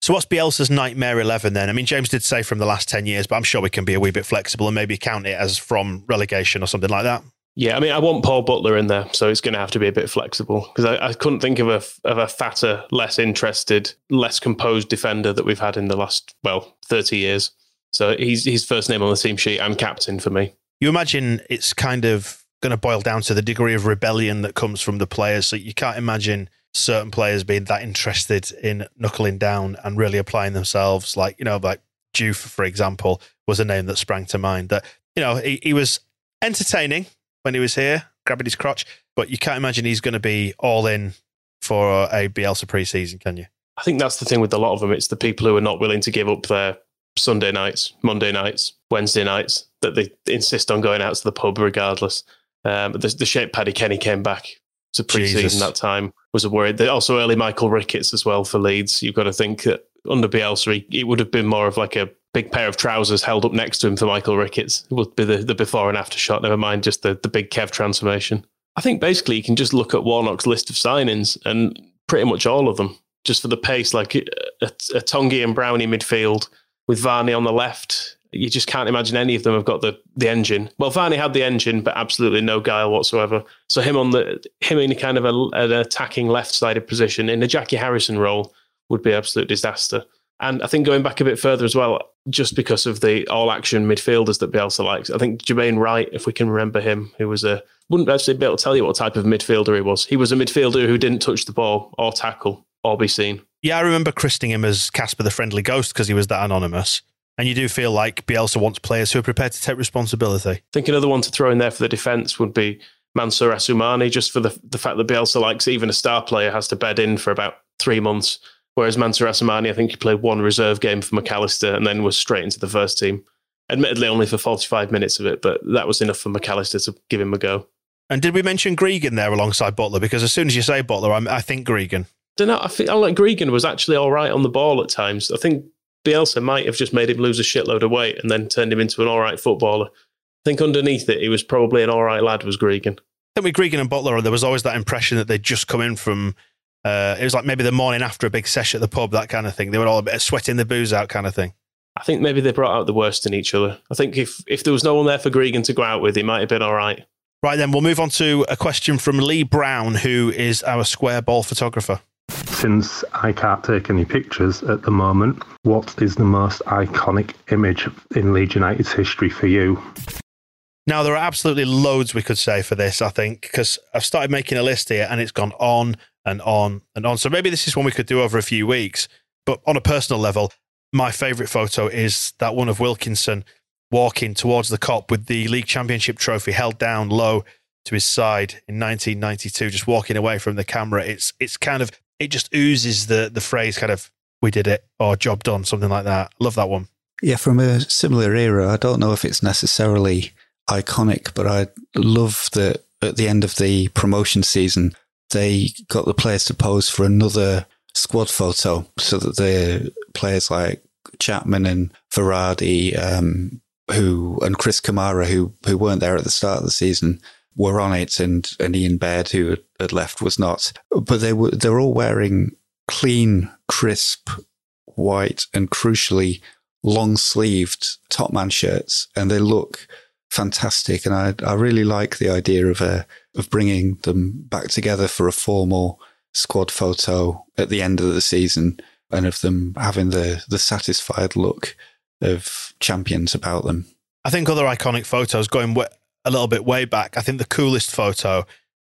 Speaker 1: So what's Bielsa's nightmare 11 then? I mean, James did say from the last 10 years, but I'm sure we can be a wee bit flexible and maybe count it as from relegation or something like that.
Speaker 5: Yeah, I mean, I want Paul Butler in there, so it's going to have to be a bit flexible because I, I, couldn't think of a of a fatter, less interested, less composed defender that we've had in the last well thirty years. So he's his first name on the team sheet and captain for me.
Speaker 1: You imagine it's kind of going to boil down to the degree of rebellion that comes from the players. So you can't imagine certain players being that interested in knuckling down and really applying themselves. Like, you know, like Juve, for example, was a name that sprang to mind. That, you know, he, he was entertaining when he was here, grabbing his crotch, but you can't imagine he's going to be all in for a Bielsa preseason, can you?
Speaker 5: I think that's the thing with a lot of them. It's the people who are not willing to give up their Sunday nights, Monday nights, Wednesday nights that they insist on going out to the pub regardless. Um, the, the shape Paddy Kenny came back to preseason that time was a worry. Also, early Michael Ricketts as well for Leeds. You've got to think that under Bielsa, it would have been more of like a big pair of trousers held up next to him for Michael Ricketts. It would be the, the before and after shot. Never mind just the, the big Kev transformation. I think basically you can just look at Warnock's list of signings and pretty much all of them just for the pace, like a, a, a Tonge and Brownie midfield with Varney on the left you just can't imagine any of them have got the the engine. Well, Varney had the engine, but absolutely no guile whatsoever. So him on the him in kind of a, an attacking left sided position in a Jackie Harrison role would be absolute disaster. And I think going back a bit further as well, just because of the all action midfielders that Bielsa likes, I think Jermaine Wright, if we can remember him, who was a wouldn't actually be able to tell you what type of midfielder he was. He was a midfielder who didn't touch the ball or tackle or be seen.
Speaker 1: Yeah, I remember christening him as Casper the Friendly Ghost because he was that anonymous. And you do feel like Bielsa wants players who are prepared to take responsibility. I
Speaker 5: think another one to throw in there for the defence would be Mansour Assoumani, just for the, the fact that Bielsa likes even a star player has to bed in for about three months. Whereas Mansour Assoumani, I think he played one reserve game for McAllister and then was straight into the first team. Admittedly, only for 45 minutes of it, but that was enough for McAllister to give him a go.
Speaker 1: And did we mention Gregan there alongside Butler? Because as soon as you say Butler, I'm, i think Gregan.
Speaker 5: Don't know. I feel like Gregan was actually all right on the ball at times. I think Bielsa might have just made him lose a shitload of weight and then turned him into an all right footballer. I think underneath it, he was probably an all right lad, was Gregan.
Speaker 1: I think with Gregan and Butler, there was always that impression that they'd just come in from, uh, it was like maybe the morning after a big session at the pub, that kind of thing. They were all a bit sweating the booze out kind of thing.
Speaker 5: I think maybe they brought out the worst in each other. I think if, if there was no one there for Gregan to go out with, he might have been all right.
Speaker 1: Right then, we'll move on to a question from Lee Brown, who is our square ball photographer.
Speaker 7: Since I can't take any pictures at the moment, what is the most iconic image in Leeds United's history for you?
Speaker 1: Now, there are absolutely loads we could say for this, I think, because I've started making a list here and it's gone on and on and on. So maybe this is one we could do over a few weeks. But on a personal level, my favourite photo is that one of Wilkinson walking towards the Kop with the league championship trophy held down low to his side in 1992, just walking away from the camera. It's it's kind of it just oozes the the phrase kind of "we did it" or "job done," something like that. Love that one.
Speaker 3: Yeah, from a similar era. I don't know if it's necessarily iconic, but I love that at the end of the promotion season, they got the players to pose for another squad photo so that the players like Chapman and Varadi, um, who and Chris Kamara, who who weren't there at the start of the season, were on it, and, and Ian Baird, who had left, was not. But they were they're all wearing clean, crisp, white, and crucially long sleeved top man shirts, and they look fantastic. And I I really like the idea of a uh, of bringing them back together for a formal squad photo at the end of the season, and of them having the the satisfied look of champions about them.
Speaker 1: I think other iconic photos going a little bit way back, I think the coolest photo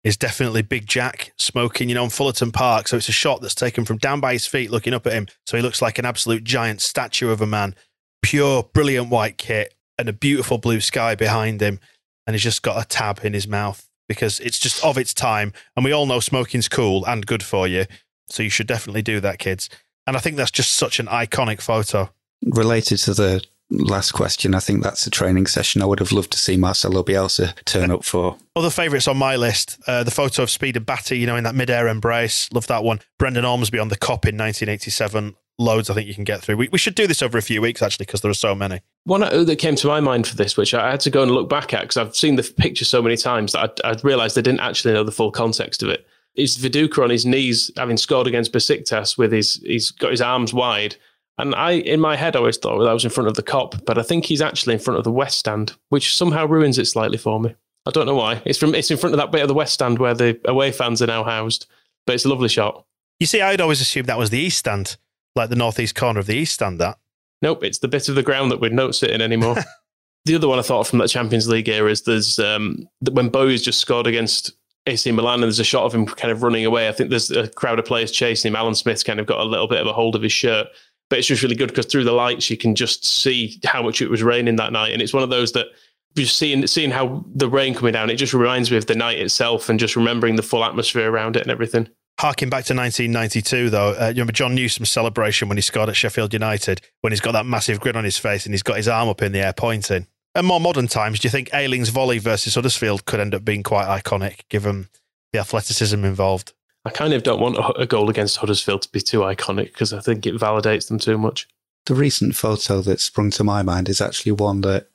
Speaker 1: is definitely Big Jack smoking, you know, on Fullerton Park. So it's a shot that's taken from down by his feet, looking up at him. So he looks like an absolute giant statue of a man. Pure, brilliant white kit and a beautiful blue sky behind him. And he's just got a tab in his mouth because it's just of its time. And we all know smoking's cool and good for you. So you should definitely do that, kids. And I think that's just such an iconic photo.
Speaker 3: Related to the last question, I think that's a training session I would have loved to see Marcelo Bielsa turn up for.
Speaker 1: Other favourites on my list, uh, the photo of Speed and Batty, you know, in that mid-air embrace. Love that one. Brendan Ormsby on the Kop in 1987. Loads I think you can get through. We, we should do this over a few weeks, actually, because there are so many.
Speaker 5: One that came to my mind for this, which I had to go and look back at because I've seen the picture so many times that I, I realised I didn't actually know the full context of it. It's Viduka on his knees, having scored against Besiktas with his he's got his arms wide. And I, in my head, I always thought that was in front of the Kop, but I think he's actually in front of the West Stand, which somehow ruins it slightly for me. I don't know why. It's from it's in front of that bit of the West Stand where the away fans are now housed, but it's a lovely shot.
Speaker 1: You see, I'd always assumed that was the East Stand, like the northeast corner of the East Stand. That
Speaker 5: Nope, it's the bit of the ground that we're not sitting anymore. the other one I thought from that Champions League era is there's um, when Bowyer's just scored against AC Milan and there's a shot of him kind of running away. I think there's a crowd of players chasing him. Alan Smith's kind of got a little bit of a hold of his shirt, but it's just really good because through the lights you can just see how much it was raining that night, and it's one of those that just seeing seeing how the rain coming down, it just reminds me of the night itself and just remembering the full atmosphere around it and everything.
Speaker 1: Harking back to 1992, though, uh, you remember John Newsome's celebration when he scored at Sheffield United, when he's got that massive grin on his face and he's got his arm up in the air pointing. And more modern times, do you think Ayling's volley versus Huddersfield could end up being quite iconic, given the athleticism involved?
Speaker 5: I kind of don't want a, goal against Huddersfield to be too iconic because I think it validates them too much.
Speaker 3: The recent photo that sprung to my mind is actually one that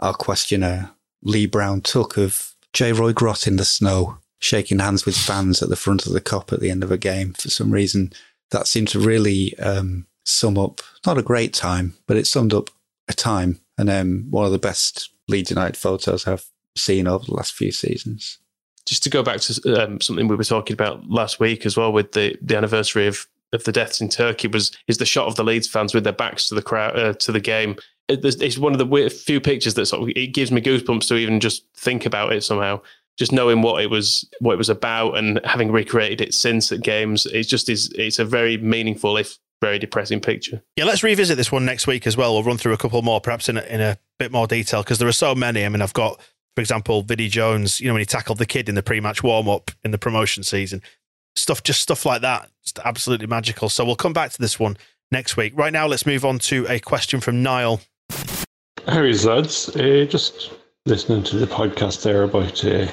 Speaker 3: our questioner Lee Brown took of Jay-Roy Grot in the snow shaking hands with fans at the front of the Kop at the end of a game. For some reason, that seemed to really um, sum up not a great time, but it summed up a time and um, one of the best Leeds United photos I've seen over the last few seasons.
Speaker 5: Just to go back to um, something we were talking about last week as well, with the the anniversary of of the deaths in Turkey, was is the shot of the Leeds fans with their backs to the crowd uh, to the game. It, it's one of the few pictures that sort of it gives me goosebumps to even just think about it somehow. Just knowing what it was what it was about and having recreated it since at games it's just is it's a very meaningful if very depressing picture.
Speaker 1: Yeah let's revisit this one next week as well. We'll run through a couple more perhaps in a, in a bit more detail because there are so many. I mean i've got for example Vinnie Jones you know when he tackled the kid in the pre-match warm-up in the promotion season stuff just stuff like that just absolutely magical. So we'll come back to this one next week. Right now let's move on to a question from niall.
Speaker 7: Harry lads uh, just listening to the podcast there about uh,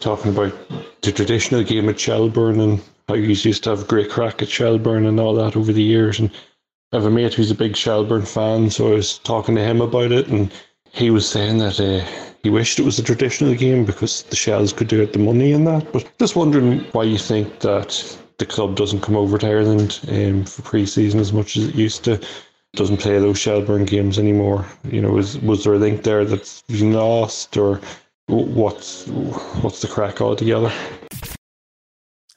Speaker 7: talking about the traditional game at Shelbourne and how you used to have great crack at Shelbourne and all that over the years. And I have a mate who's a big Shelbourne fan, so I was talking to him about it, and he was saying that uh, he wished it was a the game because the Shells could do it the money in that. But just wondering why you think that the club doesn't come over to Ireland um, for pre-season as much as it used to doesn't play those Shelbourne games anymore. You know, was was there a link there that's been lost, or what's what's the crack altogether?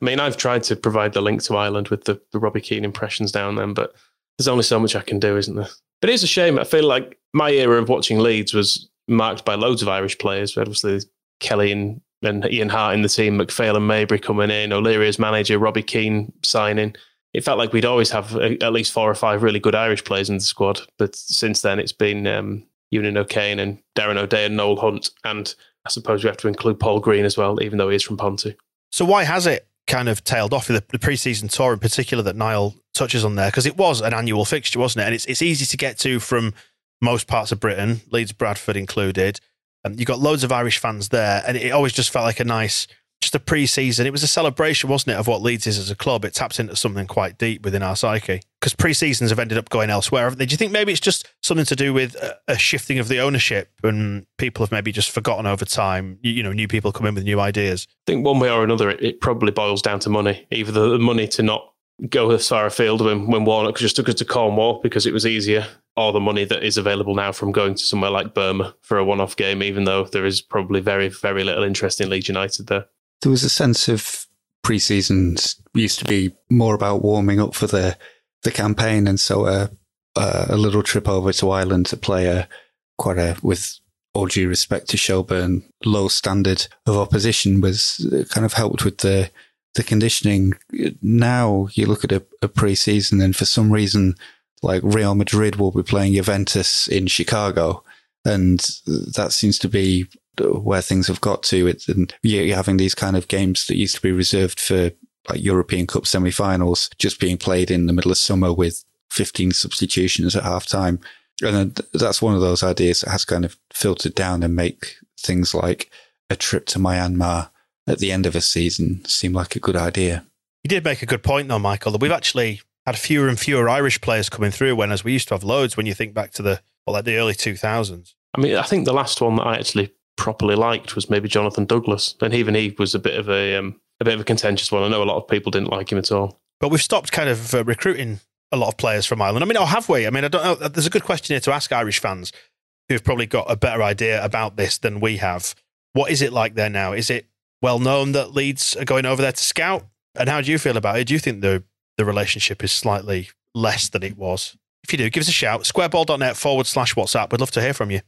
Speaker 5: I mean, I've tried to provide the link to Ireland with the, the Robbie Keane impressions down then, but there's only so much I can do, isn't there? But it's a shame. I feel like my era of watching Leeds was marked by loads of Irish players. Obviously, Kelly and, and Ian Harte in the team, McPhail and Maybury coming in, O'Leary as manager, Robbie Keane signing it felt like we'd always have a, at least four or five really good Irish players in the squad. But since then, it's been um, O'Kane and Darren O'Dea and Noel Hunt. And I suppose we have to include Paul Green as well, even though he is from Ponty.
Speaker 1: So why has it kind of tailed off the, the preseason tour in particular that Niall touches on there? Because it was an annual fixture, wasn't it? And it's, it's easy to get to from most parts of Britain, Leeds, Bradford included. Um, and you've got loads of Irish fans there. And it always just felt like a nice just a pre-season. It was a celebration, wasn't it, of what Leeds is as a club? It taps into something quite deep within our psyche because pre-seasons have ended up going elsewhere. Do you think maybe it's just something to do with a shifting of the ownership and people have maybe just forgotten over time? You, know, new people come in with new ideas.
Speaker 5: I think one way or another, it probably boils down to money. Either the money to not go as far afield when, when Warnock just took us to Cornwall because it was easier, or the money that is available now from going to somewhere like Burma for a one-off game, even though there is probably very, very little interest in Leeds United there.
Speaker 3: There was a sense of pre-seasons used to be more about warming up for the the campaign, and so a a little trip over to Ireland to play a quite a with all due respect to Shelbourne, low standard of opposition was uh, kind of helped with the the conditioning. Now you look at a, a pre-season, and for some reason, like Real Madrid will be playing Juventus in Chicago, and that seems to be where things have got to. It, and you're having these kind of games that used to be reserved for like European Cup semi-finals just being played in the middle of summer with 15 substitutions at half time. And that's one of those ideas that has kind of filtered down and make things like a trip to Myanmar at the end of a season seem like a good idea.
Speaker 1: You did make a good point though, Michael, that we've actually had fewer and fewer Irish players coming through when as we used to have loads when you think back to the well, like the early 2000s.
Speaker 5: I mean, I think the last one that I actually properly liked was maybe Jonathan Douglas, and even he was a bit of a um, bit of a contentious one. I know a lot of people didn't like him at all.
Speaker 1: But we've stopped kind of uh, recruiting a lot of players from Ireland. I mean, or have we? I mean, I don't know. There's a good question here to ask Irish fans who've probably got a better idea about this than we have. What is it like there now? Is it well known that Leeds are going over there to scout? And how do you feel about it? Do you think the the relationship is slightly less than it was? If you do, give us a shout. Squareball.net forward slash WhatsApp. We'd love to hear from you.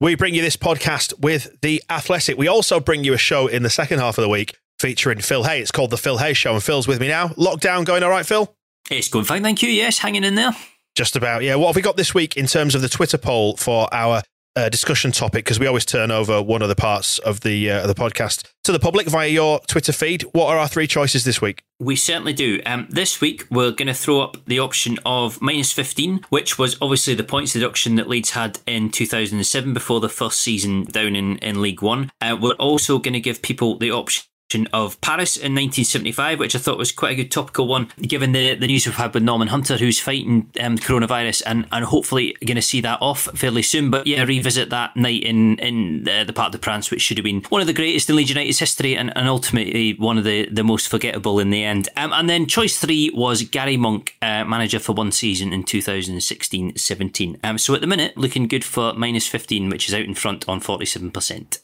Speaker 1: We bring you this podcast with The Athletic. We also bring you a show in the second half of the week featuring Phil Hay. It's called The Phil Hay Show, and Phil's with me now. Lockdown going all right, Phil?
Speaker 8: It's going fine, thank you. Yes, hanging in there.
Speaker 1: Just about, yeah. What have we got this week in terms of the Twitter poll for our uh, discussion topic? Because we always turn over one of the parts of the uh, the podcast to the public via your Twitter feed. What are our three choices this week?
Speaker 8: We certainly do. Um, this week, we're going to throw up the option of minus 15, which was obviously the points deduction that Leeds had in 2007 before the first season down in, in League One. Uh, we're also going to give people the option of Paris in 1975, which I thought was quite a good topical one, given the, the news we've had with Norman Hunter, who's fighting um, coronavirus, and, and hopefully going to see that off fairly soon. But yeah, revisit that night in in the, the Parc des Princes, which should have been one of the greatest in Leeds United's history, and, and ultimately one of the, the most forgettable in the end. Um, and then choice three was Gary Monk, uh, manager for one season in 2016-17. Um, so at the minute, looking good for minus 15, which is out in front on 47%.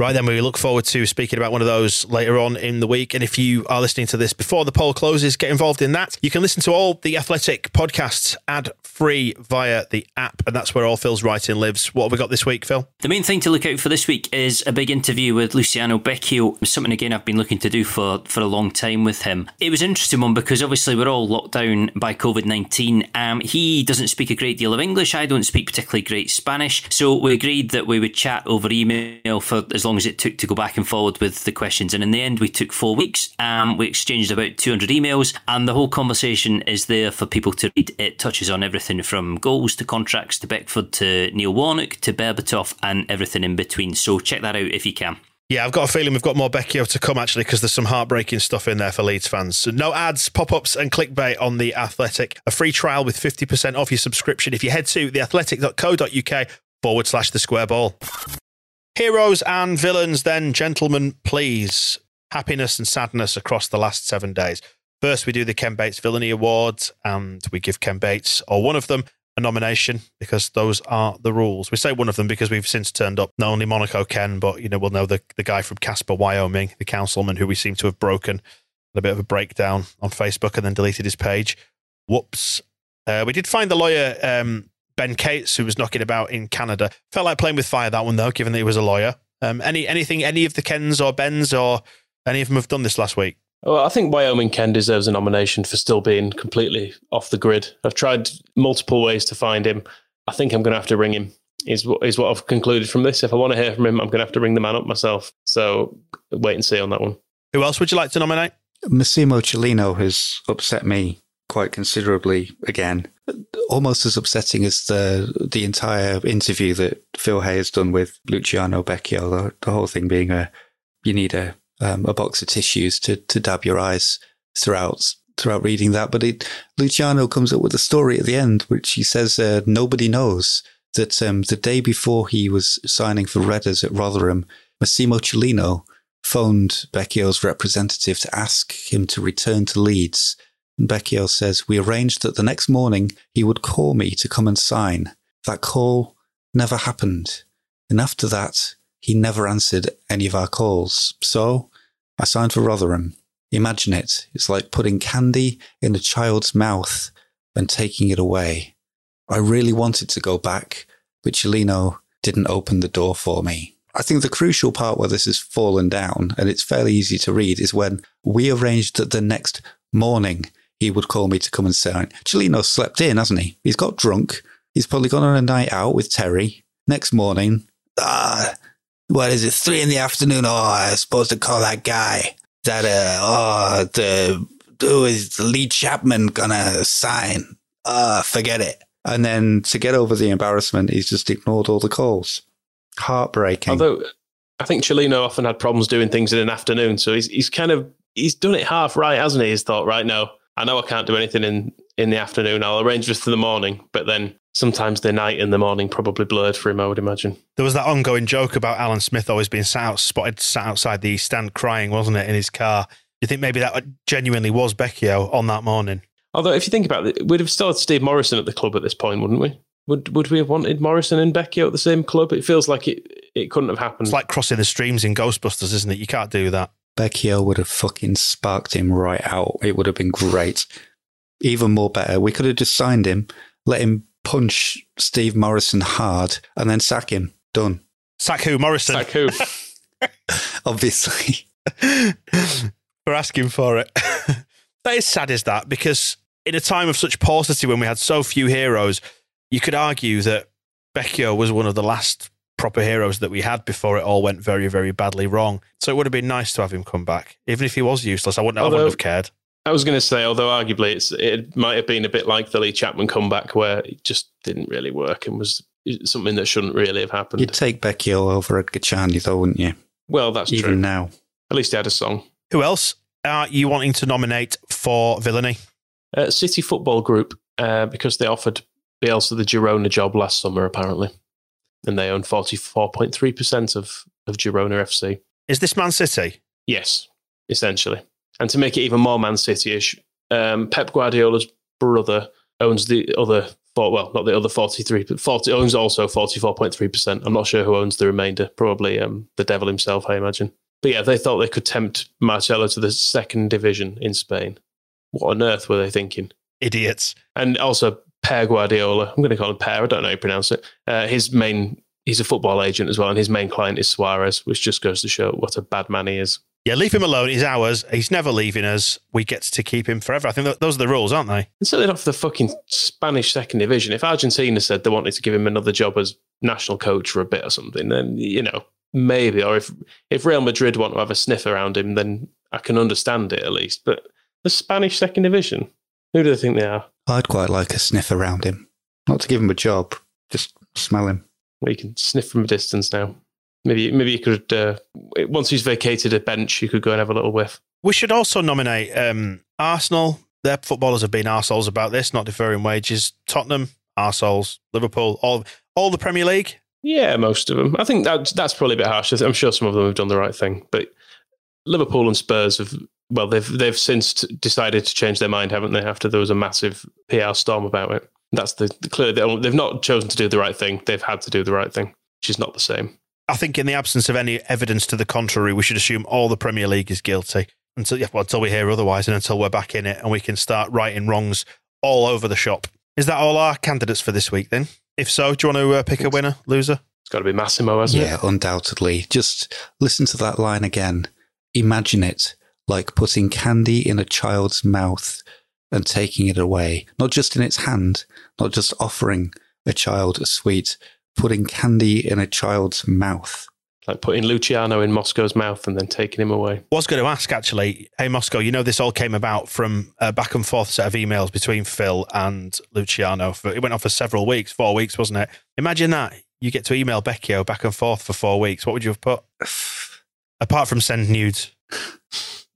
Speaker 1: Right then, we look forward to speaking about one of those later on in the week. And if you are listening to this before the poll closes, get involved in that. You can listen to all the Athletic podcasts ad free via the app, and that's where all Phil's writing lives. What have we got this week, Phil?
Speaker 8: The main thing to look out for this week is a big interview with Luciano Becchio, something again I've been looking to do for, for a long time with him. It was an interesting one because obviously we're all locked down by COVID 19. Um, he doesn't speak a great deal of English, I don't speak particularly great Spanish, so we agreed that we would chat over email for as long as it took to go back and forward with the questions. And in the end, we took four weeks. Um, we exchanged about 200 emails, and the whole conversation is there for people to read. It touches on everything from goals to contracts to Beckford to Neil Warnock to Berbatov and everything in between. So check that out if you can.
Speaker 1: Yeah, I've got a feeling we've got more Becchio to come actually because there's some heartbreaking stuff in there for Leeds fans. So no ads, pop ups, and clickbait on The Athletic. A free trial with 50% off your subscription if you head to theathletic.co.uk forward slash the square ball. Heroes and villains, then, gentlemen, please. Happiness and sadness across the last seven days. First, we do the Ken Bates Villainy Awards, and we give Ken Bates, or one of them, a nomination because those are the rules. We say one of them because we've since turned up not only Monaco Ken, but you know we'll know the the guy from Casper, Wyoming, the councilman who we seem to have broken. A bit of a breakdown on Facebook and then deleted his page. Whoops. Uh, we did find the lawyer um, Ben Cates, who was knocking about in Canada. Felt like playing with fire that one though, given that he was a lawyer. Um, any anything any of the Kens or Bens or any of them have done this last week?
Speaker 5: Well, I think Wyoming Ken deserves a nomination for still being completely off the grid. I've tried multiple ways to find him. I think I'm going to have to ring him. Is what is what I've concluded from this. If I want to hear from him, I'm going to have to ring the man up myself. So wait and see on that one.
Speaker 1: Who else would you like to nominate?
Speaker 3: Massimo Cellino has upset me quite considerably again. Almost as upsetting as the the entire interview that Phil Hay has done with Luciano Becchio. The, the whole thing being a you need a um, a box of tissues to to dab your eyes throughout throughout reading that. But it, Luciano comes up with a story at the end, which he says uh, nobody knows that um, the day before he was signing for Redders at Rotherham, Massimo Cellino phoned Becchio's representative to ask him to return to Leeds. And Becchio says, We arranged that the next morning he would call me to come and sign. That call never happened. And after that, he never answered any of our calls. So I signed for Rotherham. Imagine it. It's like putting candy in a child's mouth and taking it away. I really wanted to go back, but Cellino didn't open the door for me. I think the crucial part where this has fallen down, and it's fairly easy to read, is when we arranged that the next morning he would call me to come and sign. Cellino slept in, hasn't he? He's got drunk. He's probably gone on a night out with Terry. Next morning, ah, what is it, three in the afternoon? Oh, I was supposed to call that guy. That, uh, oh, the, who is Lee Chapman gonna sign? Ah, forget it. And then to get over the embarrassment, he's just ignored all the calls. Heartbreaking.
Speaker 5: Although I think Cellino often had problems doing things in an afternoon, so he's he's kind of he's done it half right, hasn't he? He's thought, right now, I know I can't do anything in in the afternoon. I'll arrange this for the morning, but then sometimes the night and the morning probably blurred for him. I would imagine.
Speaker 1: There was that ongoing joke about Alan Smith always being sat out, spotted sat outside the Stand crying, wasn't it, in his car? Do you think maybe that genuinely was Becchio on that morning?
Speaker 5: Although, if you think about it, we'd have still had Steve Morison at the club at this point, wouldn't we? Would Would we have wanted Morison and Becchio at the same club? It feels like it it couldn't have happened.
Speaker 1: It's like crossing the streams in Ghostbusters, isn't it? You can't do that.
Speaker 3: Becchio would have fucking sparked him right out. It would have been great. Even more better. We could have just signed him, let him punch Steve Morison hard, and then sack him. Done.
Speaker 1: Sack who? Morison.
Speaker 5: Sack who?
Speaker 3: Obviously.
Speaker 1: We're asking for it. that is sad, is that? Because in a time of such paucity, when we had so few heroes, you could argue that Becchio was one of the last proper heroes that we had before it all went very, very badly wrong. So it would have been nice to have him come back. Even if he was useless, I wouldn't, I wouldn't have cared.
Speaker 5: I was going to say, although arguably it's, it might have been a bit like the Lee Chapman comeback where it just didn't really work and was something that shouldn't really have happened.
Speaker 3: You'd take Becchio over Edgar Charney, though, wouldn't you?
Speaker 5: Well, that's
Speaker 3: Even
Speaker 5: true.
Speaker 3: now.
Speaker 5: At least he had a song.
Speaker 1: Who else are you wanting to nominate for villainy?
Speaker 5: Uh, City Football Group, uh, because they offered Bielsa the Girona job last summer, apparently. And they own 44.3% of, of Girona FC.
Speaker 1: Is this Man City?
Speaker 5: Yes, essentially. And to make it even more Man City ish, um, Pep Guardiola's brother owns the other, four, well, not the other 43, but 40, owns also 44.3%. I'm not sure who owns the remainder. Probably um, the devil himself, I imagine. But yeah, they thought they could tempt Marcelo to the second division in Spain. What on earth were they thinking?
Speaker 1: Idiots.
Speaker 5: And also, Per Guardiola, I'm going to call him Per, I don't know how you pronounce it. Uh, his main, he's a football agent as well, and his main client is Suarez, which just goes to show what a bad man he is.
Speaker 1: Yeah, leave him alone. He's ours. He's never leaving us. We get to keep him forever. I think th- those are the rules, aren't they?
Speaker 5: And certainly not for the fucking Spanish second division. If Argentina said they wanted to give him another job as national coach for a bit or something, then, you know, maybe. Or if, if Real Madrid want to have a sniff around him, then I can understand it at least. But the Spanish second division, who do they think they are?
Speaker 3: I'd quite like a sniff around him. Not to give him a job, just smell him.
Speaker 5: Well, you can sniff from a distance now. Maybe, maybe you could. Uh, once he's vacated a bench, you could go and have a little whiff.
Speaker 1: We should also nominate um, Arsenal. Their footballers have been arseholes about this, not deferring wages. Tottenham, arseholes. Liverpool, all all the Premier League.
Speaker 5: Yeah, most of them. I think that, that's probably a bit harsh. I'm sure some of them have done the right thing, but Liverpool and Spurs have. Well, they've they've since decided to change their mind, haven't they? After there was a massive PR storm about it. That's the, the clear. They've not chosen to do the right thing. They've had to do the right thing, which is not the same.
Speaker 1: I think, in the absence of any evidence to the contrary, we should assume all the Premier League is guilty until yeah, well, until we hear otherwise, and until we're back in it, and we can start righting wrongs all over the shop. Is that all our candidates for this week? Then, if so, do you want to uh, pick a winner, loser?
Speaker 5: It's got to be Massimo, hasn't
Speaker 3: yeah,
Speaker 5: it?
Speaker 3: Yeah, undoubtedly. Just listen to that line again. Imagine it like putting candy in a child's mouth and taking it away, not just in its hand, not just offering a child a sweet, putting candy in a child's mouth.
Speaker 5: Like putting Luciano in Moscow's mouth and then taking him away.
Speaker 1: was going to ask actually, hey Moscow, you know this all came about from a back and forth set of emails between Phil and Luciano. For, it went on for several weeks, four weeks, wasn't it? Imagine that you get to email Becchio back and forth for four weeks. What would you have put? Apart from send nudes.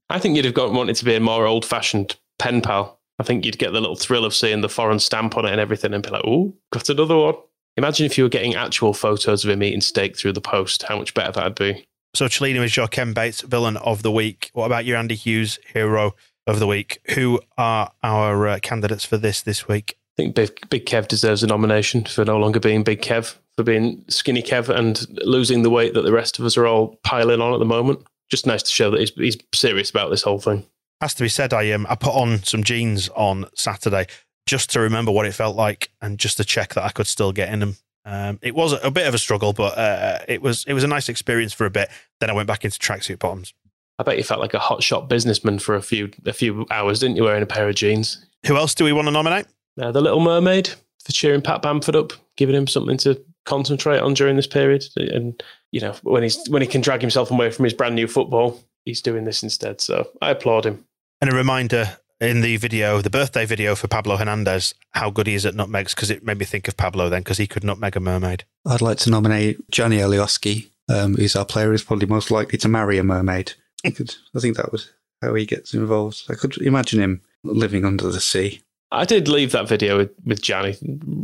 Speaker 5: I think you'd have got wanted to be a more old fashioned pen pal. I think you'd get the little thrill of seeing the foreign stamp on it and everything and be like, oh, got another one. Imagine if you were getting actual photos of him eating steak through the post, how much better that'd be.
Speaker 1: So Cellino is your Ken Bates villain of the week. What about your Andy Hughes hero of the week? Who are our uh, candidates for this this week?
Speaker 5: I think Big, Big Kev deserves a nomination for no longer being Big Kev, for being skinny Kev and losing the weight that the rest of us are all piling on at the moment. Just nice to show that he's, he's serious about this whole thing.
Speaker 1: Has to be said, I um, I put on some jeans on Saturday just to remember what it felt like and just to check that I could still get in them. Um, it was a bit of a struggle, but uh, it was it was a nice experience for a bit. Then I went back into tracksuit bottoms.
Speaker 5: I bet you felt like a hotshot businessman for a few a few hours, didn't you, wearing a pair of jeans?
Speaker 1: Who else do we want to nominate?
Speaker 5: Uh, the Little Mermaid for cheering Pat Bamford up, giving him something to concentrate on during this period. And you know, when he's when he can drag himself away from his brand new football, he's doing this instead. So I applaud him.
Speaker 1: And a reminder in the video, the birthday video for Pablo Hernandez, how good he is at nutmegs, because it made me think of Pablo then, because he could nutmeg a mermaid.
Speaker 3: I'd like to nominate Johnny Alioski, um, who's our player who's probably most likely to marry a mermaid. I, could, I think that was how he gets involved. I could imagine him living under the sea.
Speaker 5: I did leave that video with, with Gjanni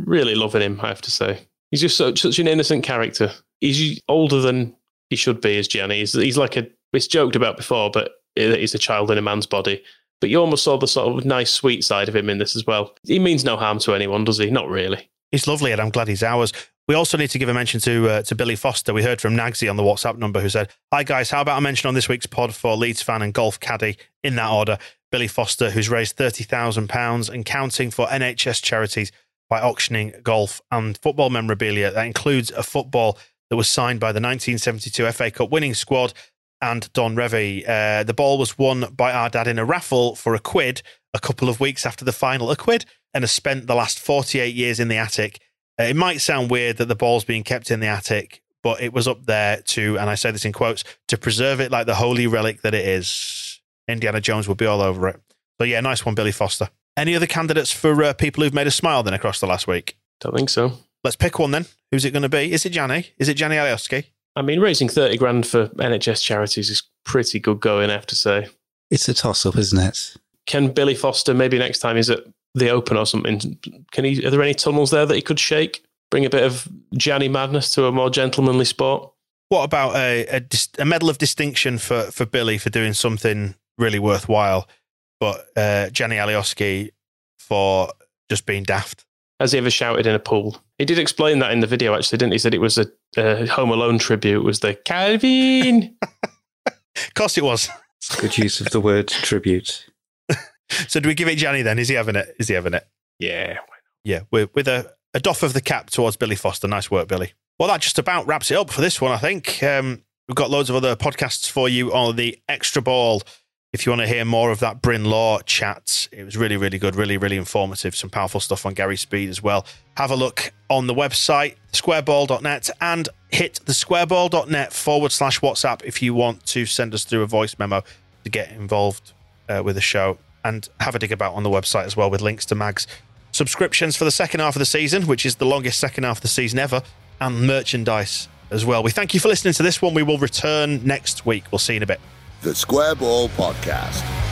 Speaker 5: really loving him. I have to say, he's just such, such an innocent character. He's older than he should be as Gjanni. He's, he's like a. It's joked about before, but he's a child in a man's body. But you almost saw the sort of nice, sweet side of him in this as well. He means no harm to anyone, does he? Not really.
Speaker 1: He's lovely, and I'm glad he's ours. We also need to give a mention to uh, to Billy Foster. We heard from Nagsy on the WhatsApp number who said, "Hi guys, how about a mention on this week's pod for Leeds fan and golf caddy in that order, Billy Foster, who's raised thirty thousand pounds and counting for NHS charities by auctioning golf and football memorabilia. That includes a football that was signed by the 1972 FA Cup winning squad and Don Revie. Uh, the ball was won by our dad in a raffle for a quid a couple of weeks after the final. A quid and has spent the last 48 years in the attic. Uh, it might sound weird that the ball's being kept in the attic, but it was up there to, and I say this in quotes, to preserve it like the holy relic that it is. Indiana Jones would be all over it. So, yeah, nice one, Billy Foster. Any other candidates for uh, people who've made us smile then across the last week?
Speaker 5: Don't think so.
Speaker 1: Let's pick one then. Who's it going to be? Is it Gjanni? Is it Gjanni Alioski?
Speaker 5: I mean, raising 30 grand for NHS charities is pretty good going, I have to say.
Speaker 3: It's a toss up, isn't it?
Speaker 5: Can Billy Foster, maybe next time he's at the Open or something, can he? Are there any tunnels there that he could shake? Bring a bit of Gjanni madness to a more gentlemanly sport?
Speaker 1: What about a, a, a medal of distinction for, for Billy for doing something really worthwhile, but uh, Gjanni Alioski for just being daft?
Speaker 5: Has he ever shouted in a pool? He did explain that in the video, actually, didn't he? He said it was a, a Home Alone tribute. It was the Calvin.
Speaker 1: of course it was.
Speaker 3: Good use of the word tribute.
Speaker 1: so do we give it Gjanni then? Is he having it? Is he having it?
Speaker 5: Yeah.
Speaker 1: Yeah, with, with a, a doff of the cap towards Billy Foster. Nice work, Billy. Well, that just about wraps it up for this one, I think. Um, we've got loads of other podcasts for you on the Extra Ball. If you want to hear more of that Bryn Law chat, it was really, really good, really, really informative. Some powerful stuff on Gary Speed as well. Have a look on the website, squareball.net, and hit the squareball.net forward slash WhatsApp if you want to send us through a voice memo to get involved uh, with the show. And have a dig about on the website as well with links to Mag's subscriptions for the second half of the season, which is the longest second half of the season ever, and merchandise as well. We thank you for listening to this one. We will return next week. We'll see you in a bit.
Speaker 9: The Square Ball Podcast.